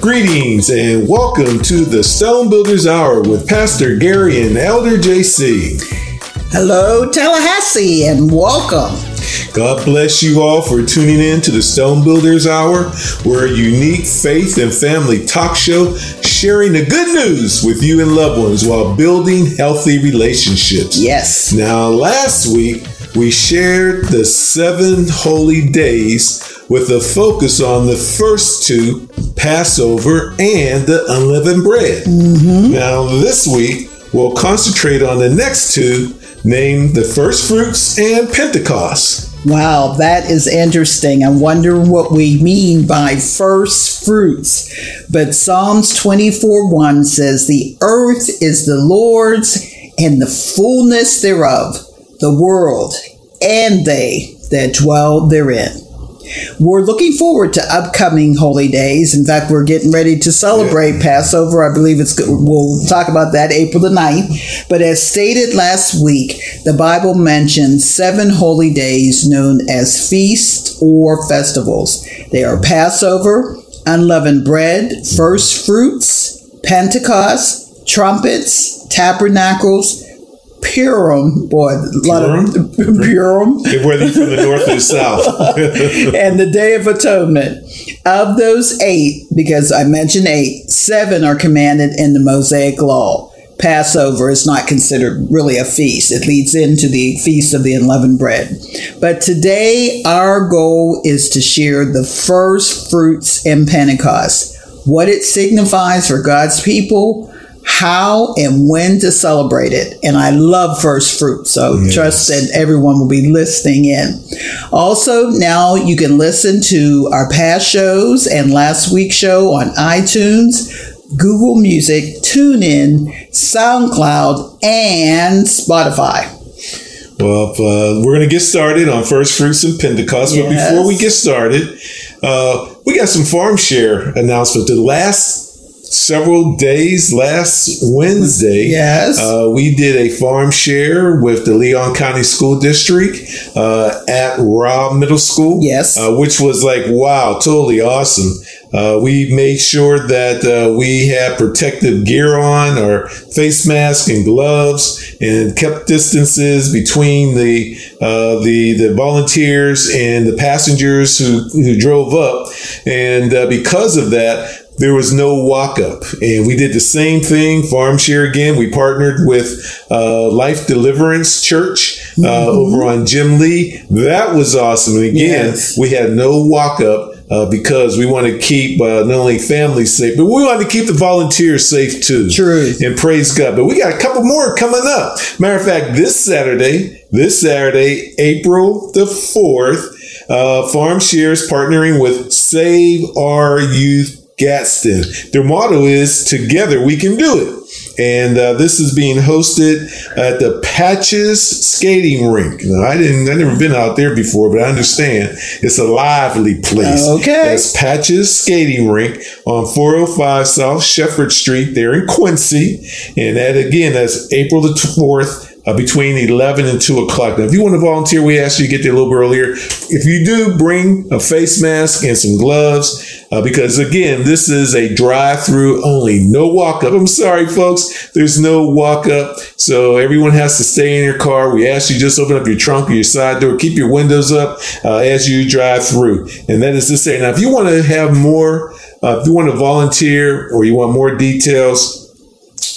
Greetings and welcome to the Stone Builders Hour with Pastor Gary and Elder JC. Hello, Tallahassee, and welcome. God bless you all for tuning in to the Stone Builders Hour. We're a unique faith and family talk show sharing the good news with you and loved ones while building healthy relationships. Yes. Now, last week we shared the seven holy days with a focus on the first two, Passover and the unleavened bread. Mm-hmm. Now, this week, we'll concentrate on the next two, named the first fruits and Pentecost. Wow, that is interesting. I wonder what we mean by first fruits. But Psalms 24 1 says, The earth is the Lord's and the fullness thereof, the world and they that dwell therein. We're looking forward to upcoming holy days. In fact, we're getting ready to celebrate yeah. Passover. I believe it's we'll talk about that April the 9th. But as stated last week, the Bible mentions seven holy days known as feasts or festivals. They are Passover, unleavened bread, first fruits, Pentecost, trumpets, tabernacles, Purim, boy, a lot Purim? of Purim. Whether you're from the north or the south. and the Day of Atonement. Of those eight, because I mentioned eight, seven are commanded in the Mosaic Law. Passover is not considered really a feast. It leads into the Feast of the Unleavened Bread. But today, our goal is to share the first fruits in Pentecost, what it signifies for God's people, how and when to celebrate it. And I love first fruit, so yes. trust that everyone will be listening in. Also, now you can listen to our past shows and last week's show on iTunes, Google Music, TuneIn, SoundCloud, and Spotify. Well, uh, we're going to get started on First Fruits and Pentecost. Yes. But before we get started, uh, we got some farm share announcement. The last several days last Wednesday. Yes. Uh, we did a farm share with the Leon County School District uh, at Robb Middle School. Yes. Uh, which was like, wow, totally awesome. Uh, we made sure that uh, we had protective gear on, our face mask and gloves, and kept distances between the uh, the the volunteers and the passengers who who drove up. And because of that, there was no walk up. And we did the same thing, farm share again. We partnered with uh, Life Deliverance Church uh, mm-hmm. over on Jim Lee. That was awesome. And again, yes. we had no walk up. Uh, because we want to keep uh, not only families safe, but we want to keep the volunteers safe too. True. And praise God. But we got a couple more coming up. Matter of fact, this Saturday, this Saturday, April the 4th, uh, Farm Shares partnering with Save Our Youth Gadsden. Their motto is Together We Can Do It. And uh, this is being hosted at the Patches Skating Rink. Now, I didn't, I never been out there before, but I understand it's a lively place. Okay. That's Patches Skating Rink on 405 South Shepherd Street there in Quincy. And that again, that's April the 4th uh, between 11 and 2 o'clock. Now, if you want to volunteer, we ask you to get there a little bit earlier. If you do, bring a face mask and some gloves uh, because, again, this is a drive through only. No walk up. I'm sorry, folks. There's no walk up. So everyone has to stay in your car. We ask you just open up your trunk or your side door. Keep your windows up uh, as you drive through. And that is to say, now, if you want to have more, uh, if you want to volunteer or you want more details,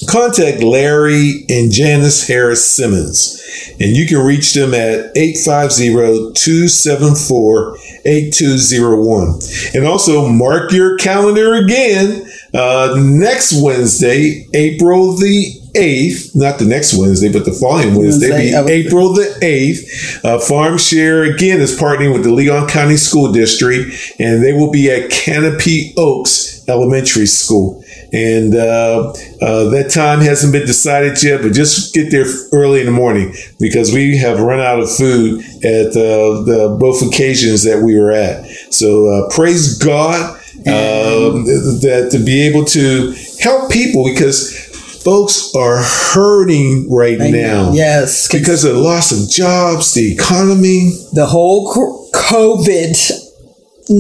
contact Larry and Janice Harris Simmons. And you can reach them at 850-274-8201. And also mark your calendar again. Uh, next Wednesday, April the 8th, not the next Wednesday, but the following Wednesday, Wednesday be April the 8th. Uh, Farm Share again is partnering with the Leon County School District, and they will be at Canopy Oaks Elementary School. And uh, uh, that time hasn't been decided yet, but just get there early in the morning because we have run out of food at uh, the both occasions that we were at. So uh, praise God um, that to be able to help people because folks are hurting right now. Yes. Because of the loss of jobs, the economy. The whole COVID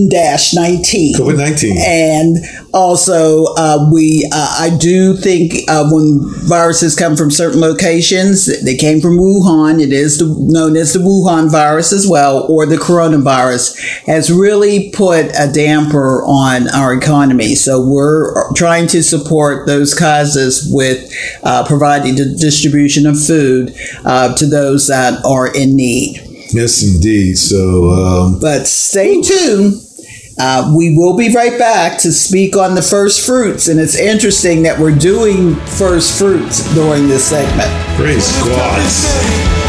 dash 19 COVID 19. and also uh, we uh, i do think uh, when viruses come from certain locations they came from wuhan it is the, known as the wuhan virus as well or the coronavirus has really put a damper on our economy. So we're trying to support those causes with uh, providing the distribution of food uh, to those that are in need Yes, indeed. So, um, but stay tuned. Uh, we will be right back to speak on the first fruits, and it's interesting that we're doing first fruits during this segment. praise God.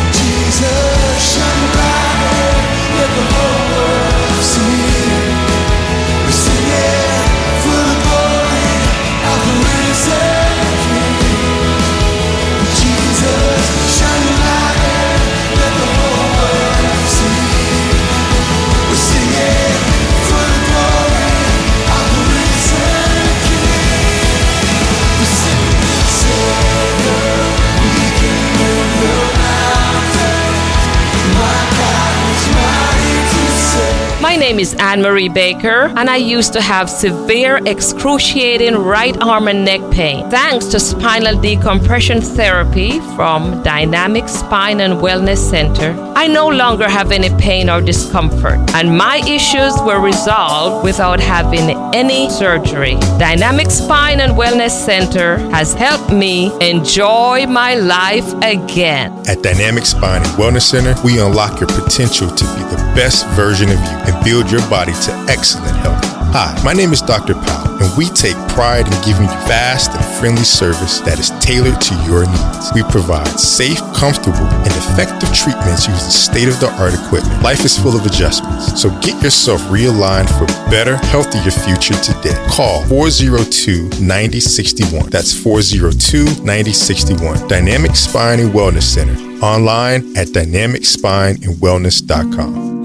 Name is Anne Marie Baker, and I used to have severe, excruciating right arm and neck pain. Thanks to spinal decompression therapy from Dynamic Spine and Wellness Center, I no longer have any pain or discomfort, and my issues were resolved without having any surgery. Dynamic Spine and Wellness Center has helped me enjoy my life again. At Dynamic Spine and Wellness Center, we unlock your potential to be the best version of you and build your body to excellent health. Hi, my name is Dr. Powell, and we take pride in giving you fast and friendly service that is tailored to your needs. We provide safe, comfortable, and effective treatments using state of the art equipment. Life is full of adjustments, so get yourself realigned for a better, healthier future today. Call 402 9061. That's 402 9061. Dynamic Spine and Wellness Center. Online at dynamicspineandwellness.com.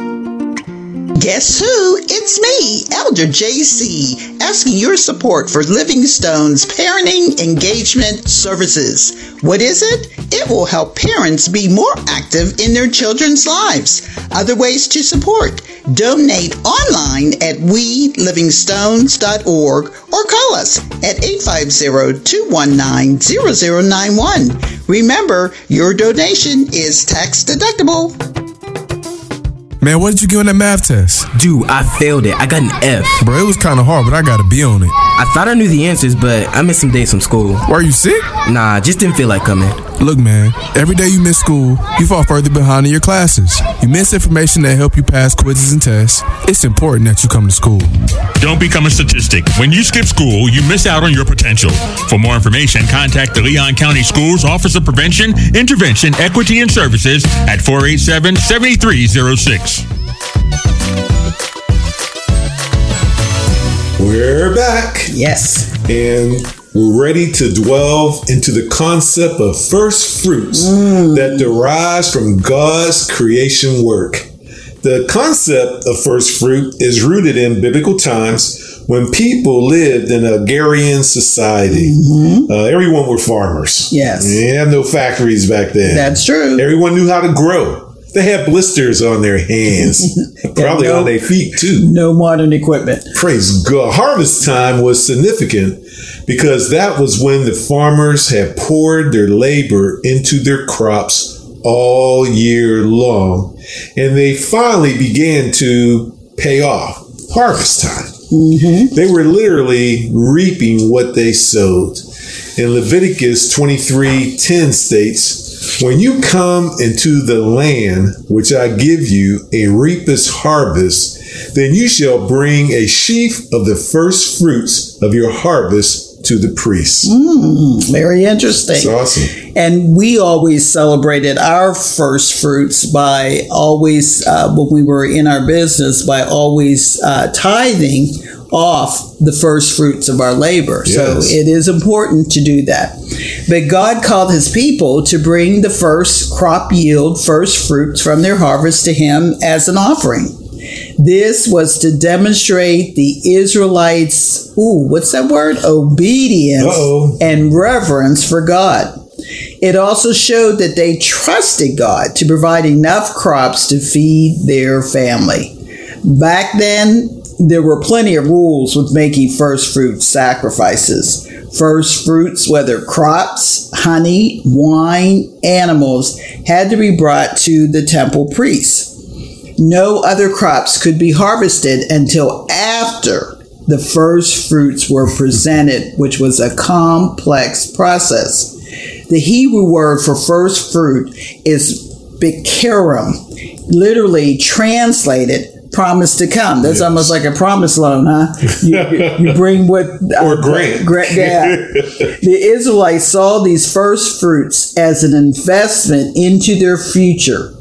Guess who? It's me, Elder JC, asking your support for Living Stones Parenting Engagement Services. What is it? It will help parents be more active in their children's lives. Other ways to support. Donate online at welivingstones.org or call us at 850-219-0091. Remember, your donation is tax deductible. Man, what did you get on that math test? Dude, I failed it. I got an F. Bro, it was kind of hard, but I got a B on it. I thought I knew the answers, but I missed some days from school. Were you sick? Nah, just didn't feel like coming. Look, man, every day you miss school, you fall further behind in your classes. You miss information that help you pass quizzes and tests. It's important that you come to school. Don't become a statistic. When you skip school, you miss out on your potential. For more information, contact the Leon County Schools Office of Prevention, Intervention, Equity, and Services at 487 7306. We're back. Yes. and we're ready to delve into the concept of first fruits that derives from God's creation work. The concept of first fruit is rooted in biblical times when people lived in a agrarian society. Uh, everyone were farmers. Yes. They had no factories back then. That's true. Everyone knew how to grow. They had blisters on their hands, probably no- on their feet too. No modern equipment. Praise God. Harvest time was significant because that was when the farmers had poured their labor into their crops all year long and they finally began to pay off. Harvest time. Mm-hmm. They were literally reaping what they sowed. In Leviticus 23 10 states, When you come into the land which I give you, a reapers harvest, then you shall bring a sheaf of the first fruits of your harvest to the priest. Very interesting. It's awesome. And we always celebrated our first fruits by always, uh, when we were in our business, by always uh, tithing off the first fruits of our labor. So it is important to do that. But God called his people to bring the first crop yield, first fruits from their harvest to him as an offering. This was to demonstrate the Israelites, ooh, what's that word? Obedience Uh-oh. and reverence for God. It also showed that they trusted God to provide enough crops to feed their family. Back then, there were plenty of rules with making first fruit sacrifices. First fruits, whether crops, honey, wine, animals, had to be brought to the temple priests. No other crops could be harvested until after the first fruits were presented, which was a complex process. The Hebrew word for first fruit is bikkurim, literally translated promise to come. That's yes. almost like a promise loan, huh? You, you bring what uh, or grant. grant yeah. the Israelites saw these first fruits as an investment into their future.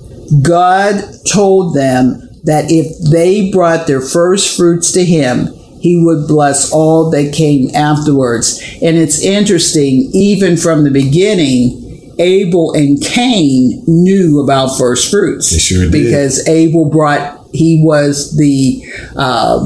God told them that if they brought their first fruits to Him, he would bless all that came afterwards. And it's interesting, even from the beginning, Abel and Cain knew about first fruits. They sure because Abel brought, he was the, uh,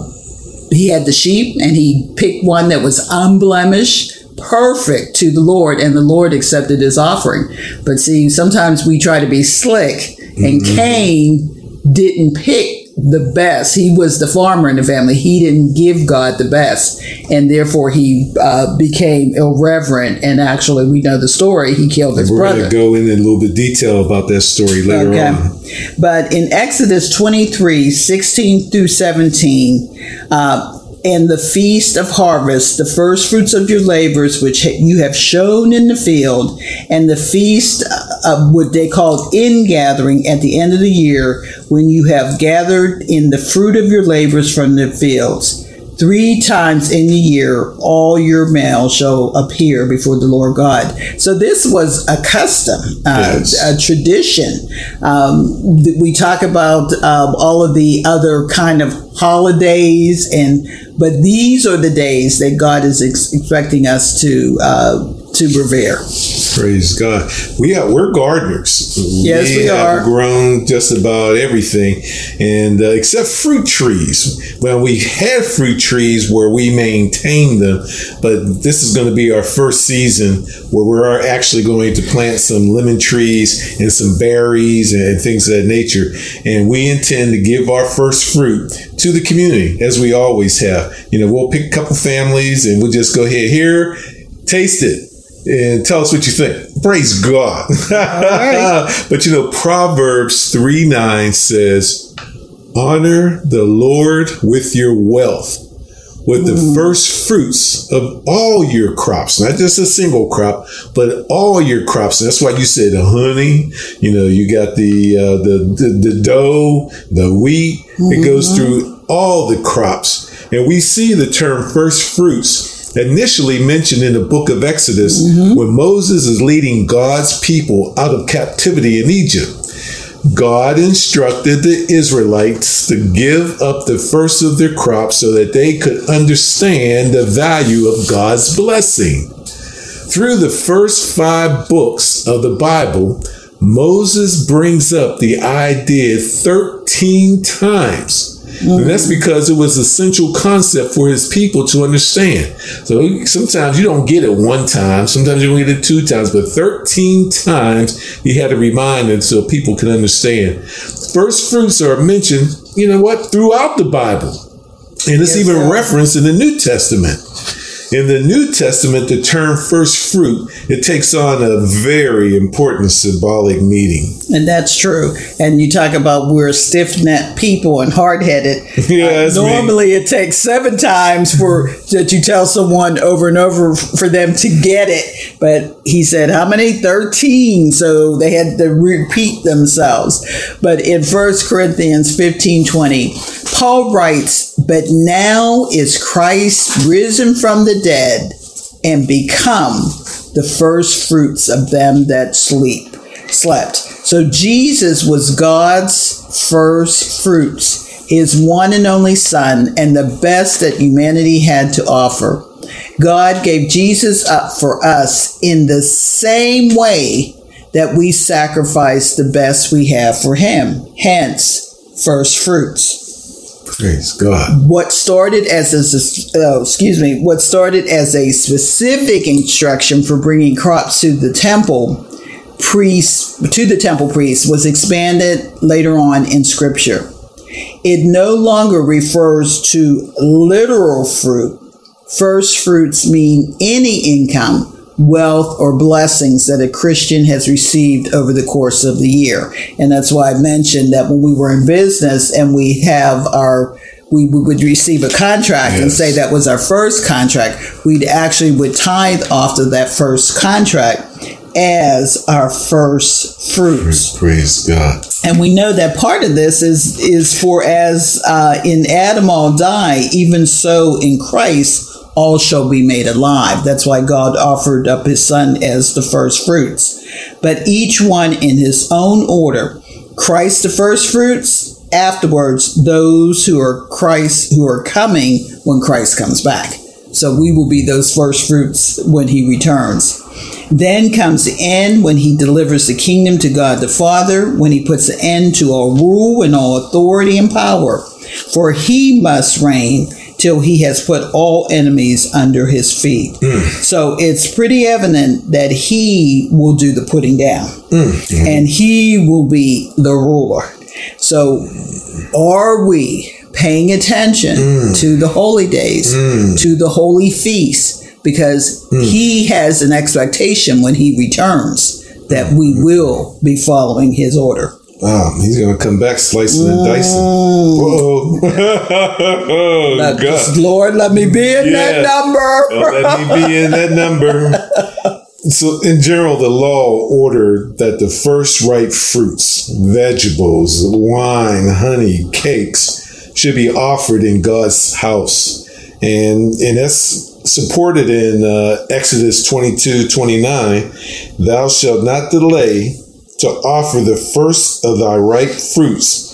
he had the sheep and he picked one that was unblemished perfect to the Lord, and the Lord accepted his offering. But see, sometimes we try to be slick, and mm-hmm. Cain didn't pick the best. He was the farmer in the family. He didn't give God the best, and therefore he uh, became irreverent. And actually, we know the story. He killed his We're brother. We're going to go in a little bit detail about that story later okay. on. But in Exodus 23, 16 through 17, uh, and the feast of harvest, the first fruits of your labors, which you have shown in the field, and the feast of what they called ingathering at the end of the year, when you have gathered in the fruit of your labors from the fields. Three times in the year, all your males shall appear before the Lord God. So this was a custom, uh, yes. a tradition. Um, we talk about um, all of the other kind of holidays, and but these are the days that God is ex- expecting us to uh, to revere. Praise God. We are we're gardeners. Yes, we, we are. grown just about everything, and uh, except fruit trees. Well, we had fruit trees where we maintained them, but this is going to be our first season where we're actually going to plant some lemon trees and some berries and things of that nature. And we intend to give our first fruit to the community as we always have. You know, we'll pick a couple families and we'll just go ahead here, taste it and tell us what you think. Praise God. but you know, Proverbs 3 9 says, Honor the Lord with your wealth, with the Ooh. first fruits of all your crops, not just a single crop, but all your crops. And that's why you said the honey, you know, you got the, uh, the, the, the, dough, the wheat, mm-hmm. it goes through all the crops. And we see the term first fruits initially mentioned in the book of Exodus mm-hmm. when Moses is leading God's people out of captivity in Egypt. God instructed the Israelites to give up the first of their crops so that they could understand the value of God's blessing. Through the first five books of the Bible, Moses brings up the idea 13 times Mm-hmm. And that's because it was a central concept for his people to understand. So sometimes you don't get it one time, sometimes you don't get it two times, but 13 times he had to remind them so people can understand. First fruits are mentioned, you know what, throughout the Bible. And it's yes, even referenced in the New Testament. In the New Testament, the term first fruit, it takes on a very important symbolic meaning. And that's true. And you talk about we're stiff necked people and hard headed. Yeah, uh, normally me. it takes seven times for that you tell someone over and over for them to get it. But he said, how many? 13. So they had to repeat themselves. But in First Corinthians 15 20, Paul writes, But now is Christ risen from the dead and become the first fruits of them that sleep slept. So Jesus was God's first fruits, his one and only son, and the best that humanity had to offer. God gave Jesus up for us in the same way that we sacrifice the best we have for him. Hence, first fruits. Praise God. What started as a, uh, excuse me, what started as a specific instruction for bringing crops to the temple priests to the temple priests was expanded later on in scripture. It no longer refers to literal fruit. First fruits mean any income, wealth, or blessings that a Christian has received over the course of the year. And that's why I mentioned that when we were in business and we have our we would receive a contract and say that was our first contract, we'd actually would tithe off of that first contract as our first fruits. Praise God. And we know that part of this is is for as uh, in Adam all die, even so in Christ all shall be made alive. That's why God offered up His Son as the first fruits. But each one in his own order. Christ the first fruits. Afterwards, those who are Christ who are coming when Christ comes back. So we will be those first fruits when He returns. Then comes the end when he delivers the kingdom to God the Father, when he puts an end to all rule and all authority and power. For he must reign till he has put all enemies under his feet. Hmm. So it's pretty evident that he will do the putting down hmm. Hmm. and he will be the ruler. So are we paying attention to the holy days, to the holy feasts? Because he has an expectation when he returns that we will be following his order. Wow, he's gonna come back slicing and dicing. Whoa. oh, Let-. Lord, let me be in that number. Oh, let me be in that number. So, in general, the law ordered that the first ripe fruits, vegetables, wine, honey, cakes should be offered in God's house. And, and that's supported in uh, Exodus 22 29. Thou shalt not delay to offer the first of thy ripe fruits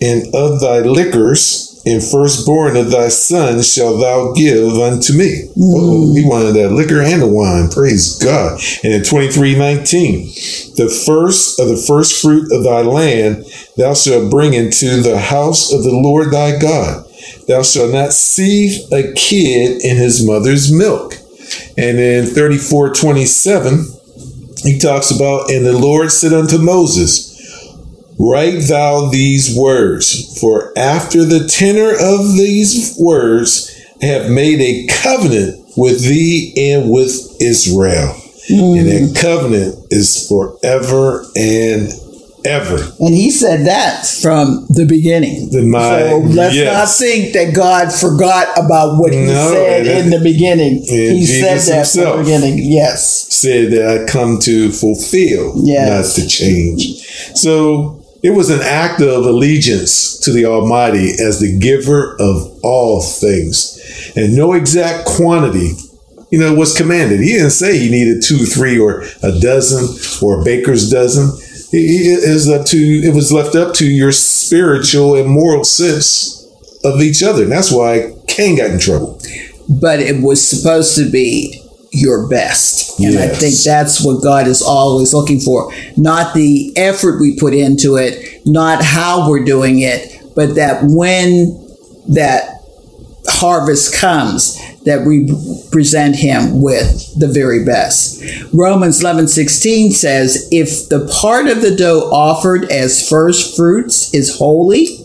and of thy liquors and firstborn of thy sons shall thou give unto me. Oh, he wanted that liquor and the wine. Praise God. And in 2319, the first of the first fruit of thy land thou shalt bring into the house of the Lord thy God. Thou shalt not see a kid in his mother's milk. And in 3427, he talks about, and the Lord said unto Moses, Write thou these words, for after the tenor of these words I have made a covenant with thee and with Israel. Hmm. And that covenant is forever and ever. And he said that from the beginning. The my- so let's yes. not think that God forgot about what he No, said in the beginning. he Jesus said that from the beginning. Yes. Said that I come to fulfill, Yes. not to change. So it was an act of allegiance to the Almighty as the giver of all things. And no exact quantity, you know, was commanded. He didn't say he needed two, three, or a dozen, or a baker's dozen. It is up to it was left up to your spiritual and moral sense of each other. And that's why Cain got in trouble. But it was supposed to be your best. And I think that's what God is always looking for. Not the effort we put into it, not how we're doing it, but that when that harvest comes that we present him with the very best. Romans 11:16 says, "If the part of the dough offered as first fruits is holy,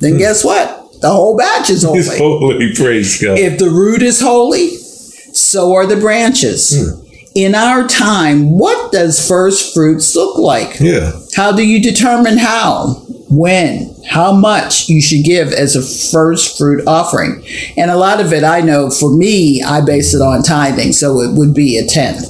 then hmm. guess what? The whole batch is holy. His holy praise God. If the root is holy, so are the branches. Hmm. In our time, what does first fruits look like? yeah. How do you determine how, when, how much you should give as a first fruit offering? And a lot of it, I know for me, I base it on tithing, so it would be a tenth.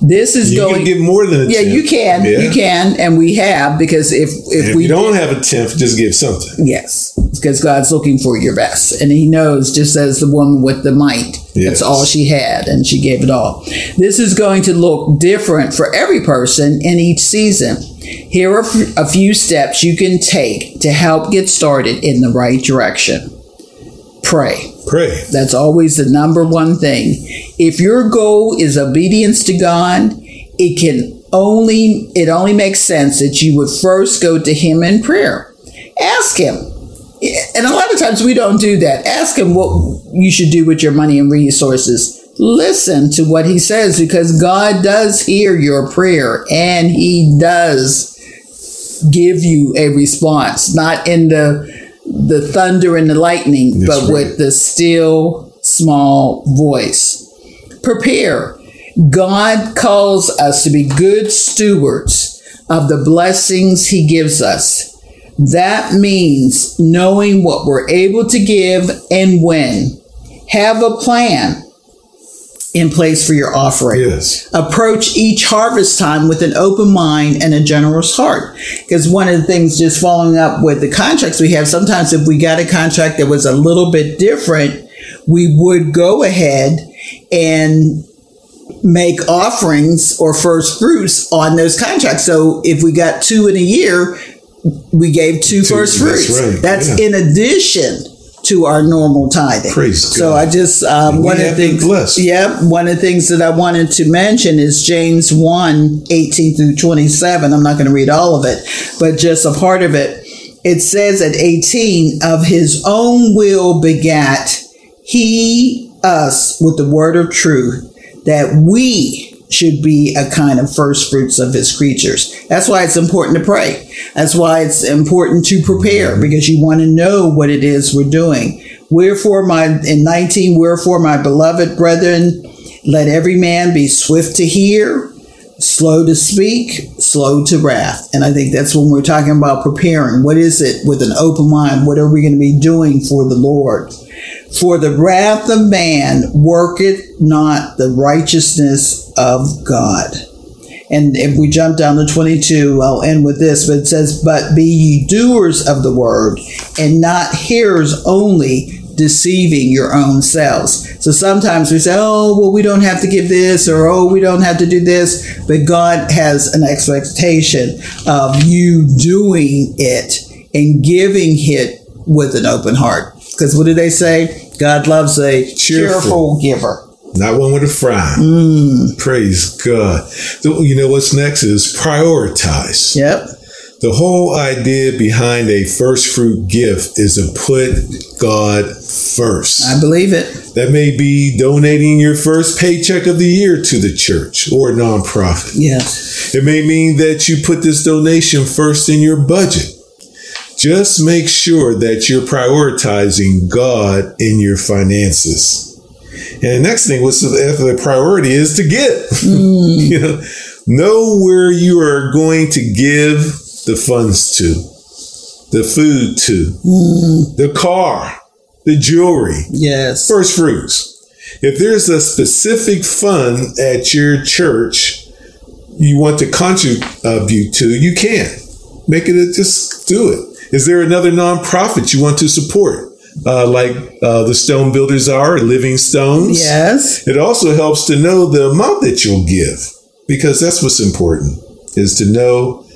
This is You going. can get more than a yeah, tenth. you can, Yeah. you can, and we have because if if, If we you don't have a tenth, just give something. Yes, because God's looking for your best. And He knows, just as the woman with the mite, Yes. that's all she had, and she gave it all. This is going to look different for every person in each season. Here are a few steps you can take to help get started in the right direction. Pray. Pray. That's always the number one thing. If your goal is obedience to God, it can only it only makes sense that you would first go to him in prayer. Ask him. And a lot of times we don't do that. Ask him what you should do with your money and resources. Listen to what he says because God does hear your prayer and he does give you a response, not in the the thunder and the lightning, That's but right. with the still small voice. Prepare. God calls us to be good stewards of the blessings He gives us. That means knowing what we're able to give and when. Have a plan in place for your offering. Yes. Approach each harvest time with an open mind and a generous heart. Because one of the things, just following up with the contracts we have, sometimes if we got a contract that was a little bit different, we would go ahead and make offerings or first fruits on those contracts. So if we got two in a year, we gave two, Two, first that's fruits. right, That's yeah. in addition to our normal tithing. Praise so God. I just um, one of the things. blessed. Yep, one of the things that I wanted to mention is James 1, 18 through 27. I'm not going to read all of it, but just a part of it. It says at 18, of his own will begat he us with the word of truth, that we should be a kind of first fruits of his creatures. That's why it's important to pray. That's why it's important to prepare because you want to know what it is we're doing. Wherefore, my in 19, wherefore, my beloved brethren, let every man be swift to hear, slow to speak, slow to wrath. And I think that's when we're talking about preparing. What is it with an open mind? What are we going to be doing for the Lord? For the wrath of man worketh not the righteousness of God. And if we jump down to 22, I'll end with this, but it says, But be ye doers of the word, and not hearers only, deceiving your own selves. So sometimes we say, Oh, well, we don't have to give this, or Oh, we don't have to do this. But God has an expectation of you doing it and giving it with an open heart. Because what do they say? God loves a Cheerful. cheerful giver. Not one with a frown. Mm. Praise God. So, you know what's next is prioritize. Yep. The whole idea behind a first fruit gift is to put God first. I believe it. That may be donating your first paycheck of the year to the church or nonprofit. Yes. It may mean that you put this donation first in your budget. Just make sure that you're prioritizing God in your finances. And the next thing was if the priority is to give. you know, know where you are going to give the funds to, the food to, mm. the car, the jewelry, Yes. first fruits. If there's a specific fund at your church you want to contribute to, you can. Make it a, just do it. Is there another nonprofit you want to support? Uh, like uh, the Stone Builders are, Living Stones. Yes. It also helps to know the amount that you'll give because that's what's important is to know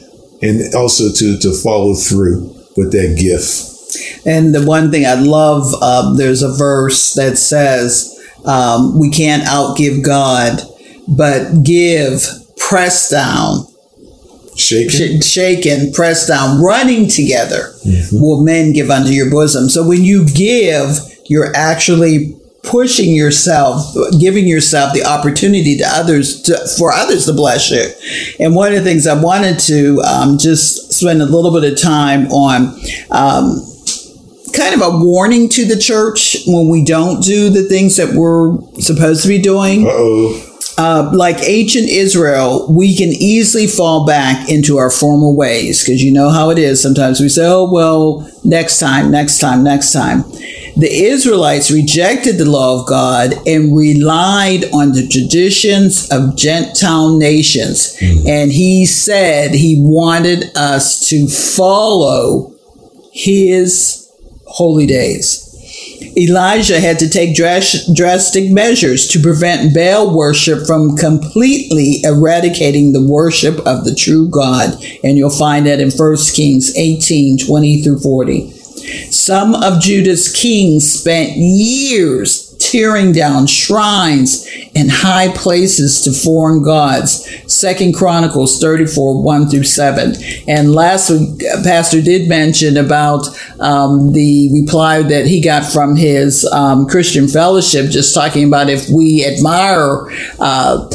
and also to, to follow through with that gift. And the one thing I love, uh, there's a verse that says, um, we can't outgive God, but give, pressed down, Shaking. sh- shaken, pressed down, running together, will men give unto your bosom. So when you give, you're actually pushing yourself, giving yourself the opportunity to others, to, for others to bless you. And one of the things I wanted to um, just spend a little bit of time on. Um, kind of a warning to the church when we don't do the things that we're supposed to be doing. Uh oh. Uh, like ancient Israel, we can easily fall back into our former ways because you know how it is. Sometimes we say, oh, well, next time, next time, next time. The Israelites rejected the law of God and relied on the traditions of Gentile nations. And he said he wanted us to follow his holy days. Elijah had to take dras- drastic measures to prevent Baal worship from completely eradicating the worship of the true God. And you'll find that in 1 Kings 18 20 through 40. Some of Judah's kings spent years tearing down shrines and high places to foreign gods. Second Chronicles 34, 1 through 7. And last week, uh, Pastor did mention about um, the reply that he got from his um, Christian fellowship, just talking about if we admire uh,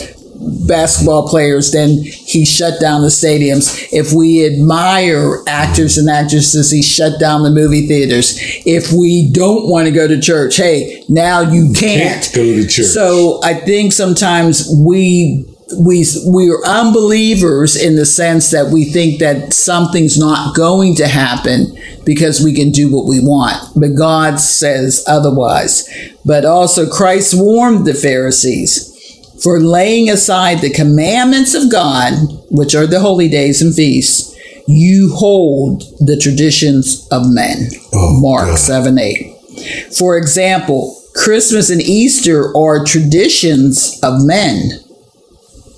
basketball players, then he shut down the stadiums. If we admire actors and actresses, he shut down the movie theaters. If we don't want to go to church, hey, now you can't, Can't go to church. So I think sometimes we we we are unbelievers in the sense that we think that something's not going to happen because we can do what we want but god says otherwise but also christ warned the pharisees for laying aside the commandments of god which are the holy days and feasts you hold the traditions of men Oh, mark God. 7 8 for example christmas and easter are traditions of men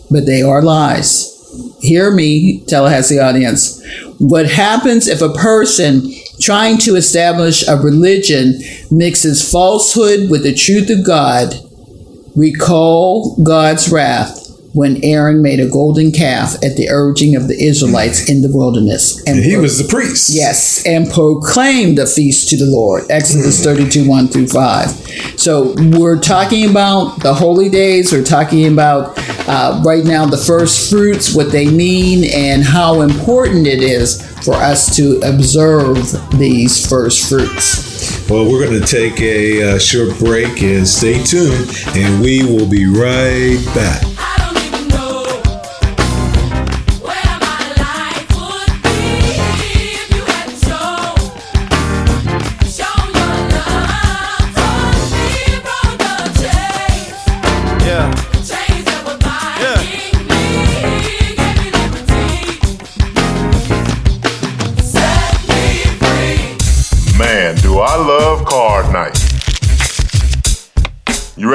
but they are lies. Hear me, Tallahassee audience. What happens if a person trying to establish a religion mixes falsehood with the truth of God? Recall God's wrath when Aaron made a golden calf at the urging of the Israelites in the wilderness. And he was the priest. Yes, and proclaimed the feast to the Lord. Exodus 32, 1 through 5. So we're talking about the holy days. We're talking about uh, right now the first fruits, what they mean, and how important it is for us to observe these first fruits. Well, we're going to take a uh, short break and stay tuned, and we will be right back.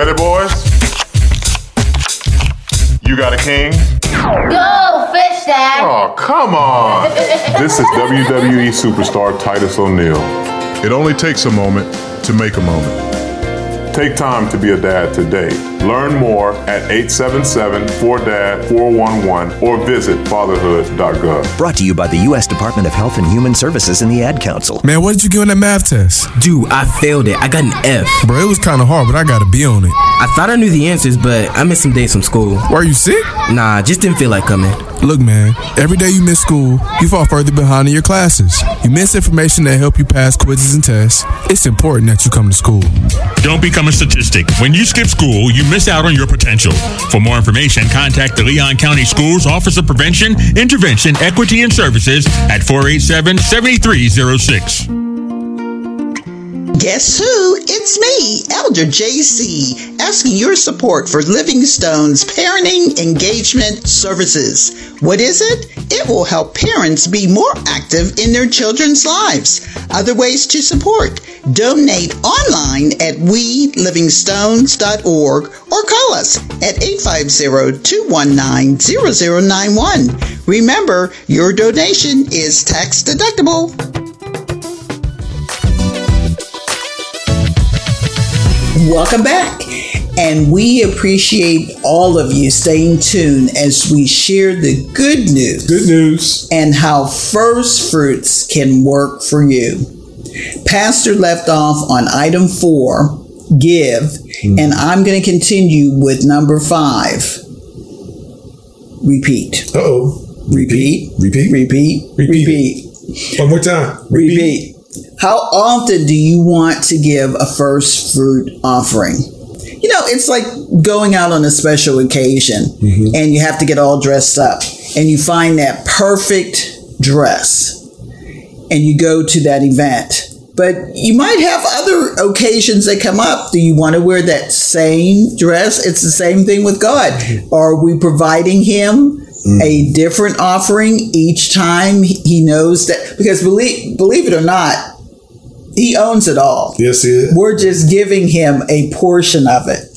Ready, boys? You got a king? Go fish, Dad. Oh, come on. this is WWE superstar Titus O'Neil. It only takes a moment to make a moment. Take time to be a dad today. Learn more at 877-4DAD-411 or visit fatherhood.gov. Brought to you by the U.S. Department of Health and Human Services and the Ad Council. Man, what did you get on that math test? Dude, I failed it. I got an F. Bro, it was kind of hard, but I got a B on it. I thought I knew the answers, but I missed some days from school. Were you sick? Nah, just didn't feel like coming. Look, man, every day you miss school, you fall further behind in your classes. You miss information that help you pass quizzes and tests. It's important that you come to school. Don't become a statistic. When you skip school, you miss out on your potential. For more information, contact the Leon County Schools Office of Prevention, Intervention, Equity, and Services at 487 7306. Guess who? It's me, Elder JC, asking your support for Living Stones Parenting Engagement Services. What is it? It will help parents be more active in their children's lives. Other ways to support. Donate online at welivingstones.org or call us at 850-219-0091. Remember, your donation is tax deductible. Welcome back. And we appreciate all of you staying tuned as we share the good news. Good news. And how first fruits can work for you. Pastor left off on item four, give, and I'm going to continue with number five, repeat. Uh oh. Repeat. Repeat. Repeat. Repeat. Repeat. One more time. Repeat. How often do you want to give a first fruit offering? You know, it's like going out on a special occasion mm-hmm. and you have to get all dressed up and you find that perfect dress and you go to that event. But you might have other occasions that come up. Do you want to wear that same dress? It's the same thing with God. Mm-hmm. Are we providing Him Mm. a different offering each time He knows that? Because believe believe it or not, He owns it all. Yes, it is. We're just giving Him a portion of it.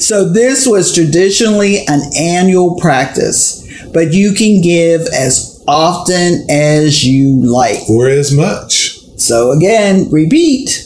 So this was traditionally an annual practice, but you can give as often as you like. Or as much. So again, repeat.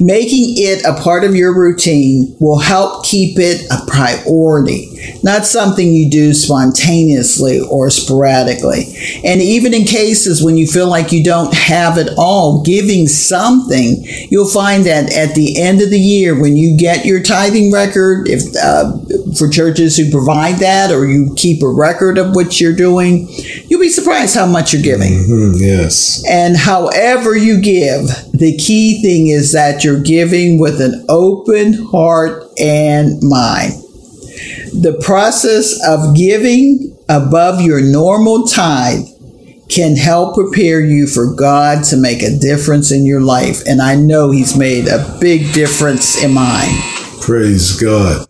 Making it a part of your routine will help keep it a priority. not something you do spontaneously or sporadically. And even in cases when you feel like you don't have it all, giving something, you'll find that at the end of the year, when you get your tithing record, if uh, for churches who provide that, or you keep a record of what you're doing, you'll be surprised how much you're giving. Mhm, yes. And however you give, the key thing is that you're giving with an open heart and mind. The process of giving above your normal tithe can help prepare you for God to make a difference in your life. And I know He's made a big difference in mine. Praise God.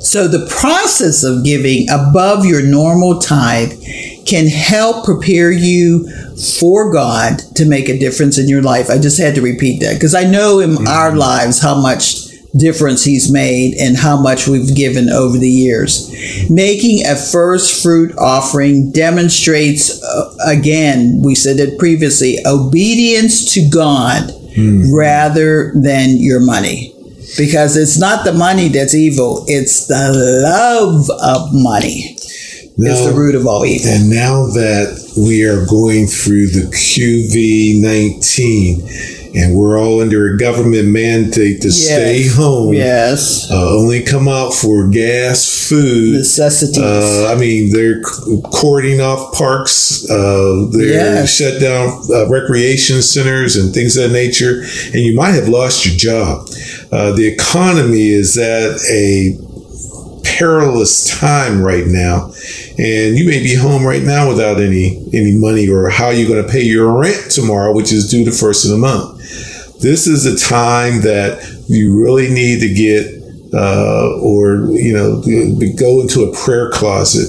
So the process of giving above your normal tithe can help prepare you for God to make a difference in your life. I just had to repeat that because I know in our lives how much difference he's made and how much we've given over the years. Making a first fruit offering demonstrates uh, again, we said it previously, obedience to God rather than your money because it's not the money that's evil it's the love of money is the root of all evil And now that we are going through the COVID 19 and we're all under a government mandate to stay home, yes uh, only come out for gas, food, necessities Uh, I mean, they're cording off parks. Uh, they're Yes. shut down uh, recreation centers and things of that nature. And you might have lost your job. Uh, the economy is at a perilous time right now, and you may be home right now without any any money or how you're going to pay your rent tomorrow, which is due the first of the month. This is a time that you really need to get uh, or you know go into a prayer closet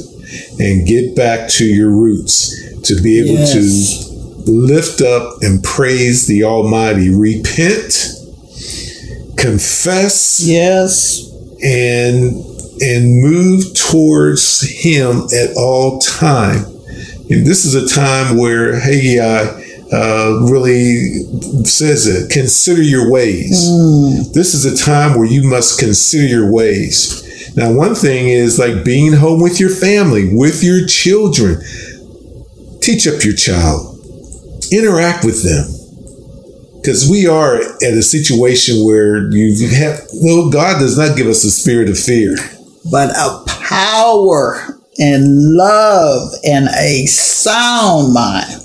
and get back to your roots to be able Yes. to lift up and praise the almighty repent confess yes and and move towards him at all time. And this is a time where Haggai uh, really says it consider your ways. This is a time where you must consider your ways. Now one thing is like being home with your family with your children. Teach up your child. Interact with them. Because we are at a situation where you have well god does not give us a spirit of fear but a power and love and a sound mind.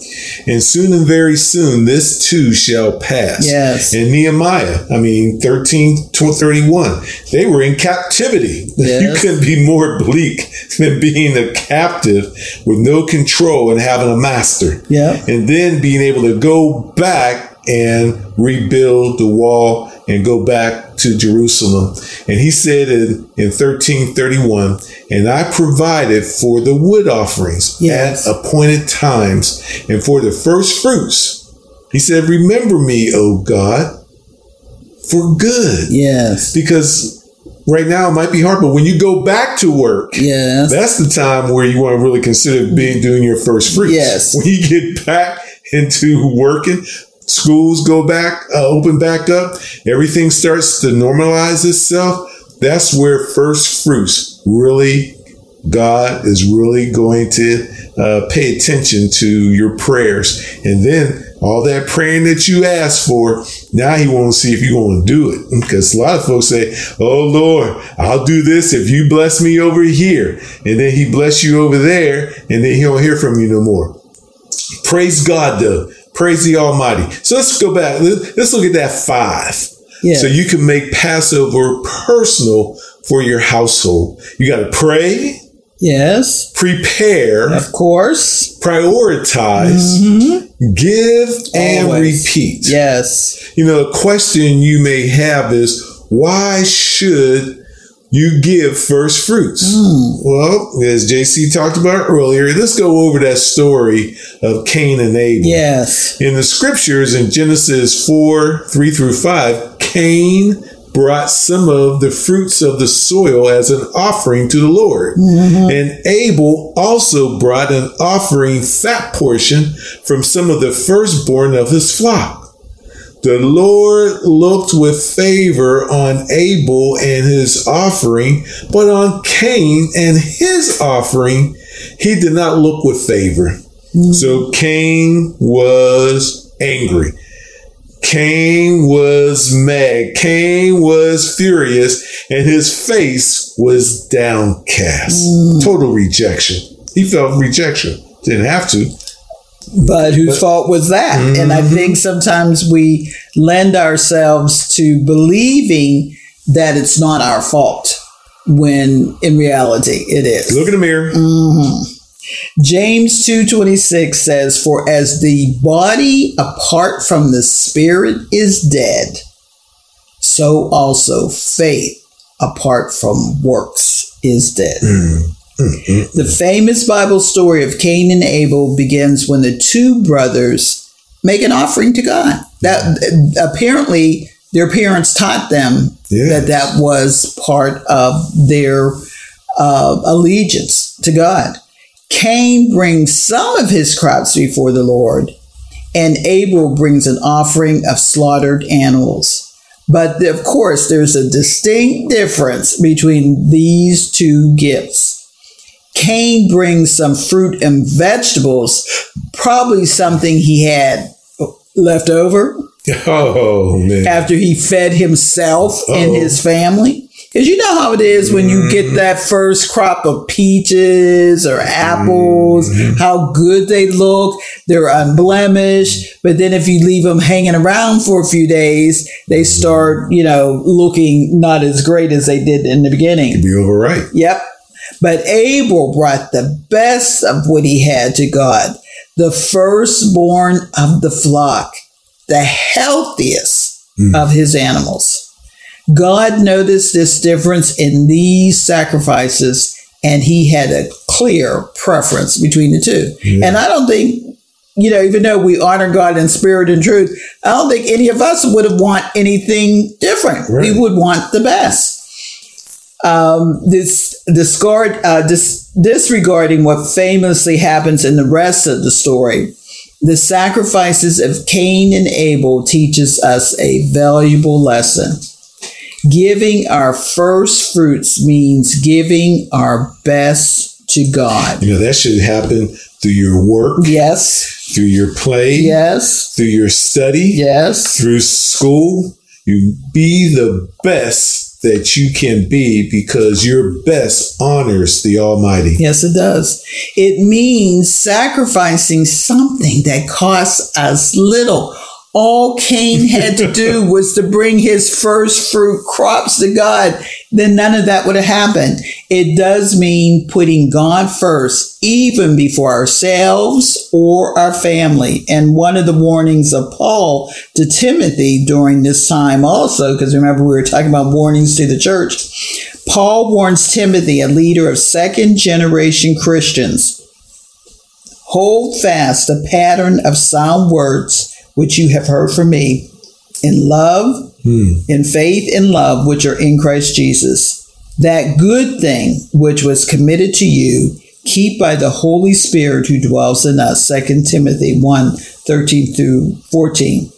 And soon and very soon this too shall pass. Yes. and nehemiah i mean 13 to 31 they were in captivity. Yes. you couldn't be more bleak than being a captive with no control and having a master. Yeah and then being able to go back and rebuild the wall and go back to Jerusalem. And he said in, in 1331, and I provided for the wood offerings Yes. at appointed times and for the first fruits. He said, Remember me, O God, for good. yes Because right now it might be hard, but when you go back to work, yes that's the time where you want to really consider being doing your first fruits. Yes. When you get back into working, schools go back, uh, open back up, everything starts to normalize itself. That's where first fruits really, God is really going to uh, pay attention to your prayers. And then all that praying that you asked for, now he wants to see if you're going to do it. Because a lot of folks say, Oh Lord, I'll do this if you bless me over here. And then he bless you over there, and then he don't hear from you no more. Praise God though. Praise the Almighty. So let's go back. Let- Let's look at that five. Yeah. So you can make Passover personal for your household. You got to pray, yes prepare, of course prioritize, mm-hmm. give, and Always. repeat. yes You know, a question you may have is why should you give first fruits? Hmm. Well, as JC talked about earlier, let's go over that story of Cain and Abel. yes In the scriptures in Genesis 4 3 through 5, Cain brought some of the fruits of the soil as an offering to the Lord. Mm-hmm. And Abel also brought an offering fat portion from some of the firstborn of his flock. The Lord looked with favor on Abel and his offering, but on Cain and his offering, he did not look with favor. Mm-hmm. So Cain was angry. Cain was mad. Cain was furious, and his face was downcast. Mm. Total rejection. He felt rejection. Didn't have to. But whose fault was that? And I Mm-hmm. think sometimes we lend ourselves to believing that it's not our fault when in reality it is. Look in the mirror. James 2:26 says for as the body apart from the spirit is dead so also faith apart from works is dead. The famous Bible story of Cain and Abel begins when the two brothers make an offering to God. That apparently their parents taught them Yes. that that was part of their uh, allegiance to God. Cain brings some of his crops before the Lord, and Abel brings an offering of slaughtered animals. But of course, there's a distinct difference between these two gifts. Cain brings some fruit and vegetables, probably something he had left over Oh man. after he fed himself and Uh-oh. his family. Because you know how it is when you get mm-hmm. that first crop of peaches or apples, mm-hmm. how good they look. They're unblemished. But then if you leave them hanging around for a few days, they start, you know, looking not as great as they did in the beginning. Be overripe. Yep. But Abel brought the best of what he had to God, the firstborn of the flock, the healthiest hmm. of his animals. God noticed this difference in these sacrifices, and he had a clear preference between the two. And I don't think, you know, even though we honor God in spirit and truth, I don't think any of us would have want anything different. Right. We would want the best um, this discard uh, dis- disregarding what famously happens in the rest of the story. The sacrifices of cain and abel teaches us a valuable lesson. Giving our first fruits means giving our best to god. You know, that should happen through your work, yes. through your play, yes. through your study, yes. through school. You be the best that you can be because your best honors the Almighty. Yes, it does. It means sacrificing something that costs us little. All Cain had to do was to bring his first fruit crops to God. Then none of that would have happened. It does mean putting God first, even before ourselves or our family. And one of the warnings of Paul to Timothy during this time also, because remember we were talking about warnings to the church. Paul warns Timothy, a leader of second generation Christians, hold fast the pattern of sound words which you have heard from me in love, hmm. in faith and love, which are in Christ Jesus. That good thing which was committed to you, keep by the Holy Spirit who dwells in us. 2 Timothy 1 13 through 14.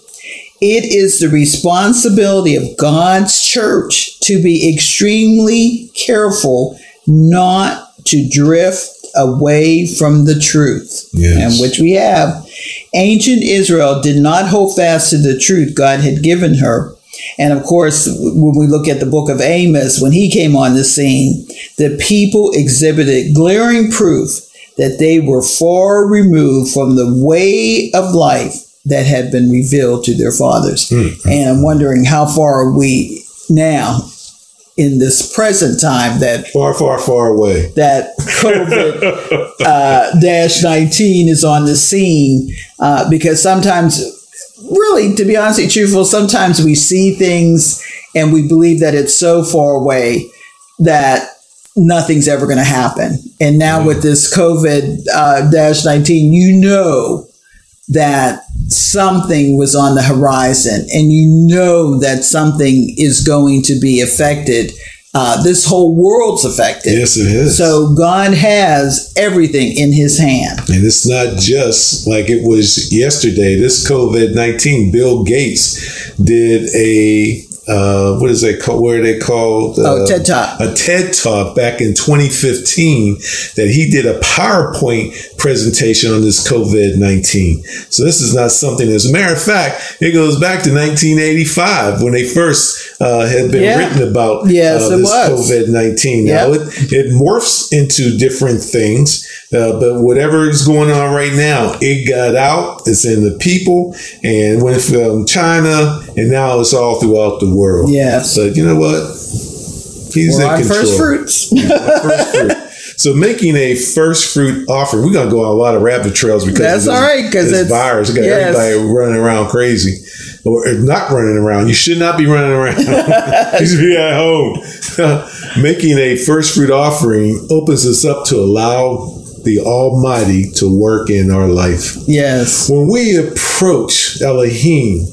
It is the responsibility of God's church to be extremely careful not to drift away from the truth, Yes. and which we have. Ancient Israel did not hold fast to the truth God had given her. And of course, when we look at the book of Amos, when he came on the scene, the people exhibited glaring proof that they were far removed from the way of life that had been revealed to their fathers. Hmm. And I'm wondering how far are we now in this present time that Far, far, far away. that COVID uh, dash 19 is on the scene uh, because sometimes, really, to be honestly truthful, sometimes we see things and we believe that it's so far away that nothing's ever going to happen. And now with this COVID uh, dash 19, you know that something was on the horizon and you know that something is going to be affected Uh, this whole world's affected. Yes, it is. So God has everything in His hand. And it's not just like it was yesterday. This COVID 19, Bill Gates did a, uh, what is that called? What are they called? Oh, Uh, TED Talk. A TED Talk back in 2015 that he did a PowerPoint presentation on this COVID 19. So this is not something, as a matter of fact, it goes back to 1985 when they first uh, had been Yeah. written about Yes, uh, this. COVID 19. Now, Yep. it, it morphs into different things, uh, but whatever is going on right now, it got out, it's in the people, and went from China, and now it's all throughout the world. Yes. So, you know what? He's We're in control. first fruits. First fruit. So making a first fruit offering, we're gonna go on a lot of rabbit trails because That's all right, 'cause this it's- virus. We got yes. everybody running around crazy, or not running around. You should not be running around. you should be at home. making a first fruit offering opens us up to allow the Almighty to work in our life. yes. When we approach Elohim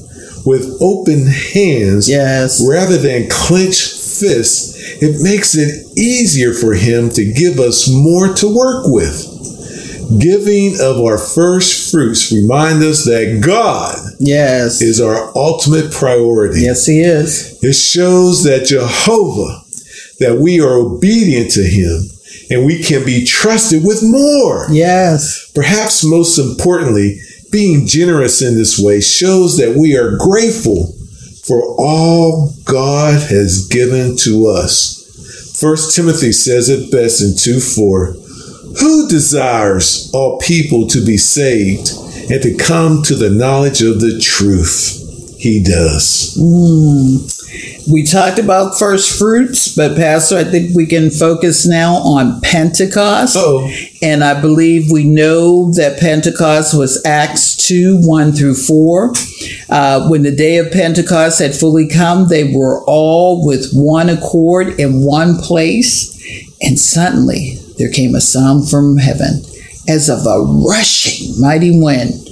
with open hands, Yes. rather than clenched fists, it makes it easier for him to give us more to work with. Giving of our first fruits remind us that God Yes. is our ultimate priority. Yes, He is. It shows that Jehovah, that we are obedient to him and we can be trusted with more. Yes. Perhaps most importantly, being generous in this way shows that we are grateful for all God has given to us. First Timothy says it best in 2 4. Who desires all people to be saved and to come to the knowledge of the truth? He does. We talked about first fruits, but Pastor, I think we can focus now on Pentecost. Oh, And I believe we know that Pentecost was Acts 2 1 through 4. Uh, when the day of Pentecost had fully come, they were all with one accord in one place. And suddenly there came a sound from heaven as of a rushing mighty wind,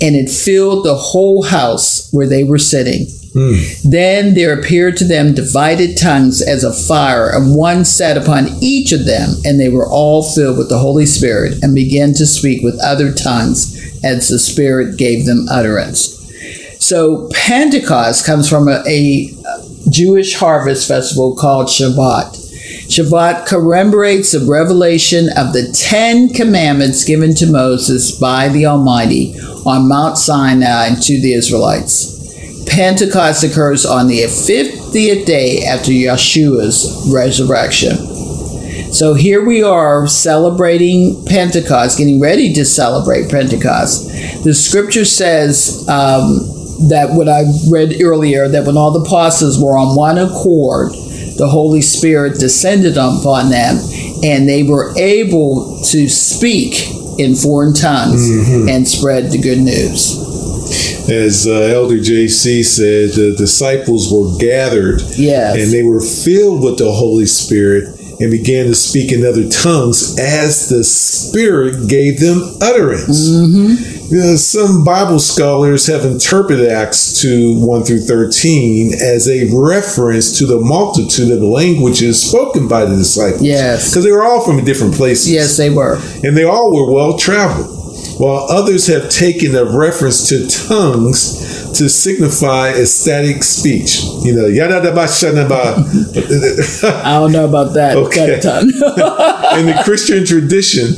and it filled the whole house where they were sitting. Hmm. Then there appeared to them divided tongues as of fire, and one sat upon each of them, and they were all filled with the Holy Spirit, and began to speak with other tongues as the Spirit gave them utterance. So Pentecost comes from a, a Jewish harvest festival called Shavuot. Shavuot commemorates the revelation of the Ten Commandments given to Moses by the Almighty on Mount Sinai to the Israelites. Pentecost occurs on the 50th day after Yeshua's resurrection. So here we are celebrating Pentecost, getting ready to celebrate Pentecost. The scripture says um, that what I read earlier, that when all the apostles were on one accord, the Holy Spirit descended upon them and they were able to speak in foreign tongues and spread the good news. as uh, Elder JC said, the disciples were gathered Yes. and they were filled with the Holy Spirit and began to speak in other tongues as the Spirit gave them utterance. You know, some Bible scholars have interpreted Acts 2 1 through 13 as a reference to the multitude of languages spoken by the disciples. Yes. Because they were all from different places Yes, they were. and they all were well traveled, while others have taken a reference to tongues to signify ecstatic speech. You know, yada da ba. I don't know about that. Okay. that tongue. In the Christian tradition,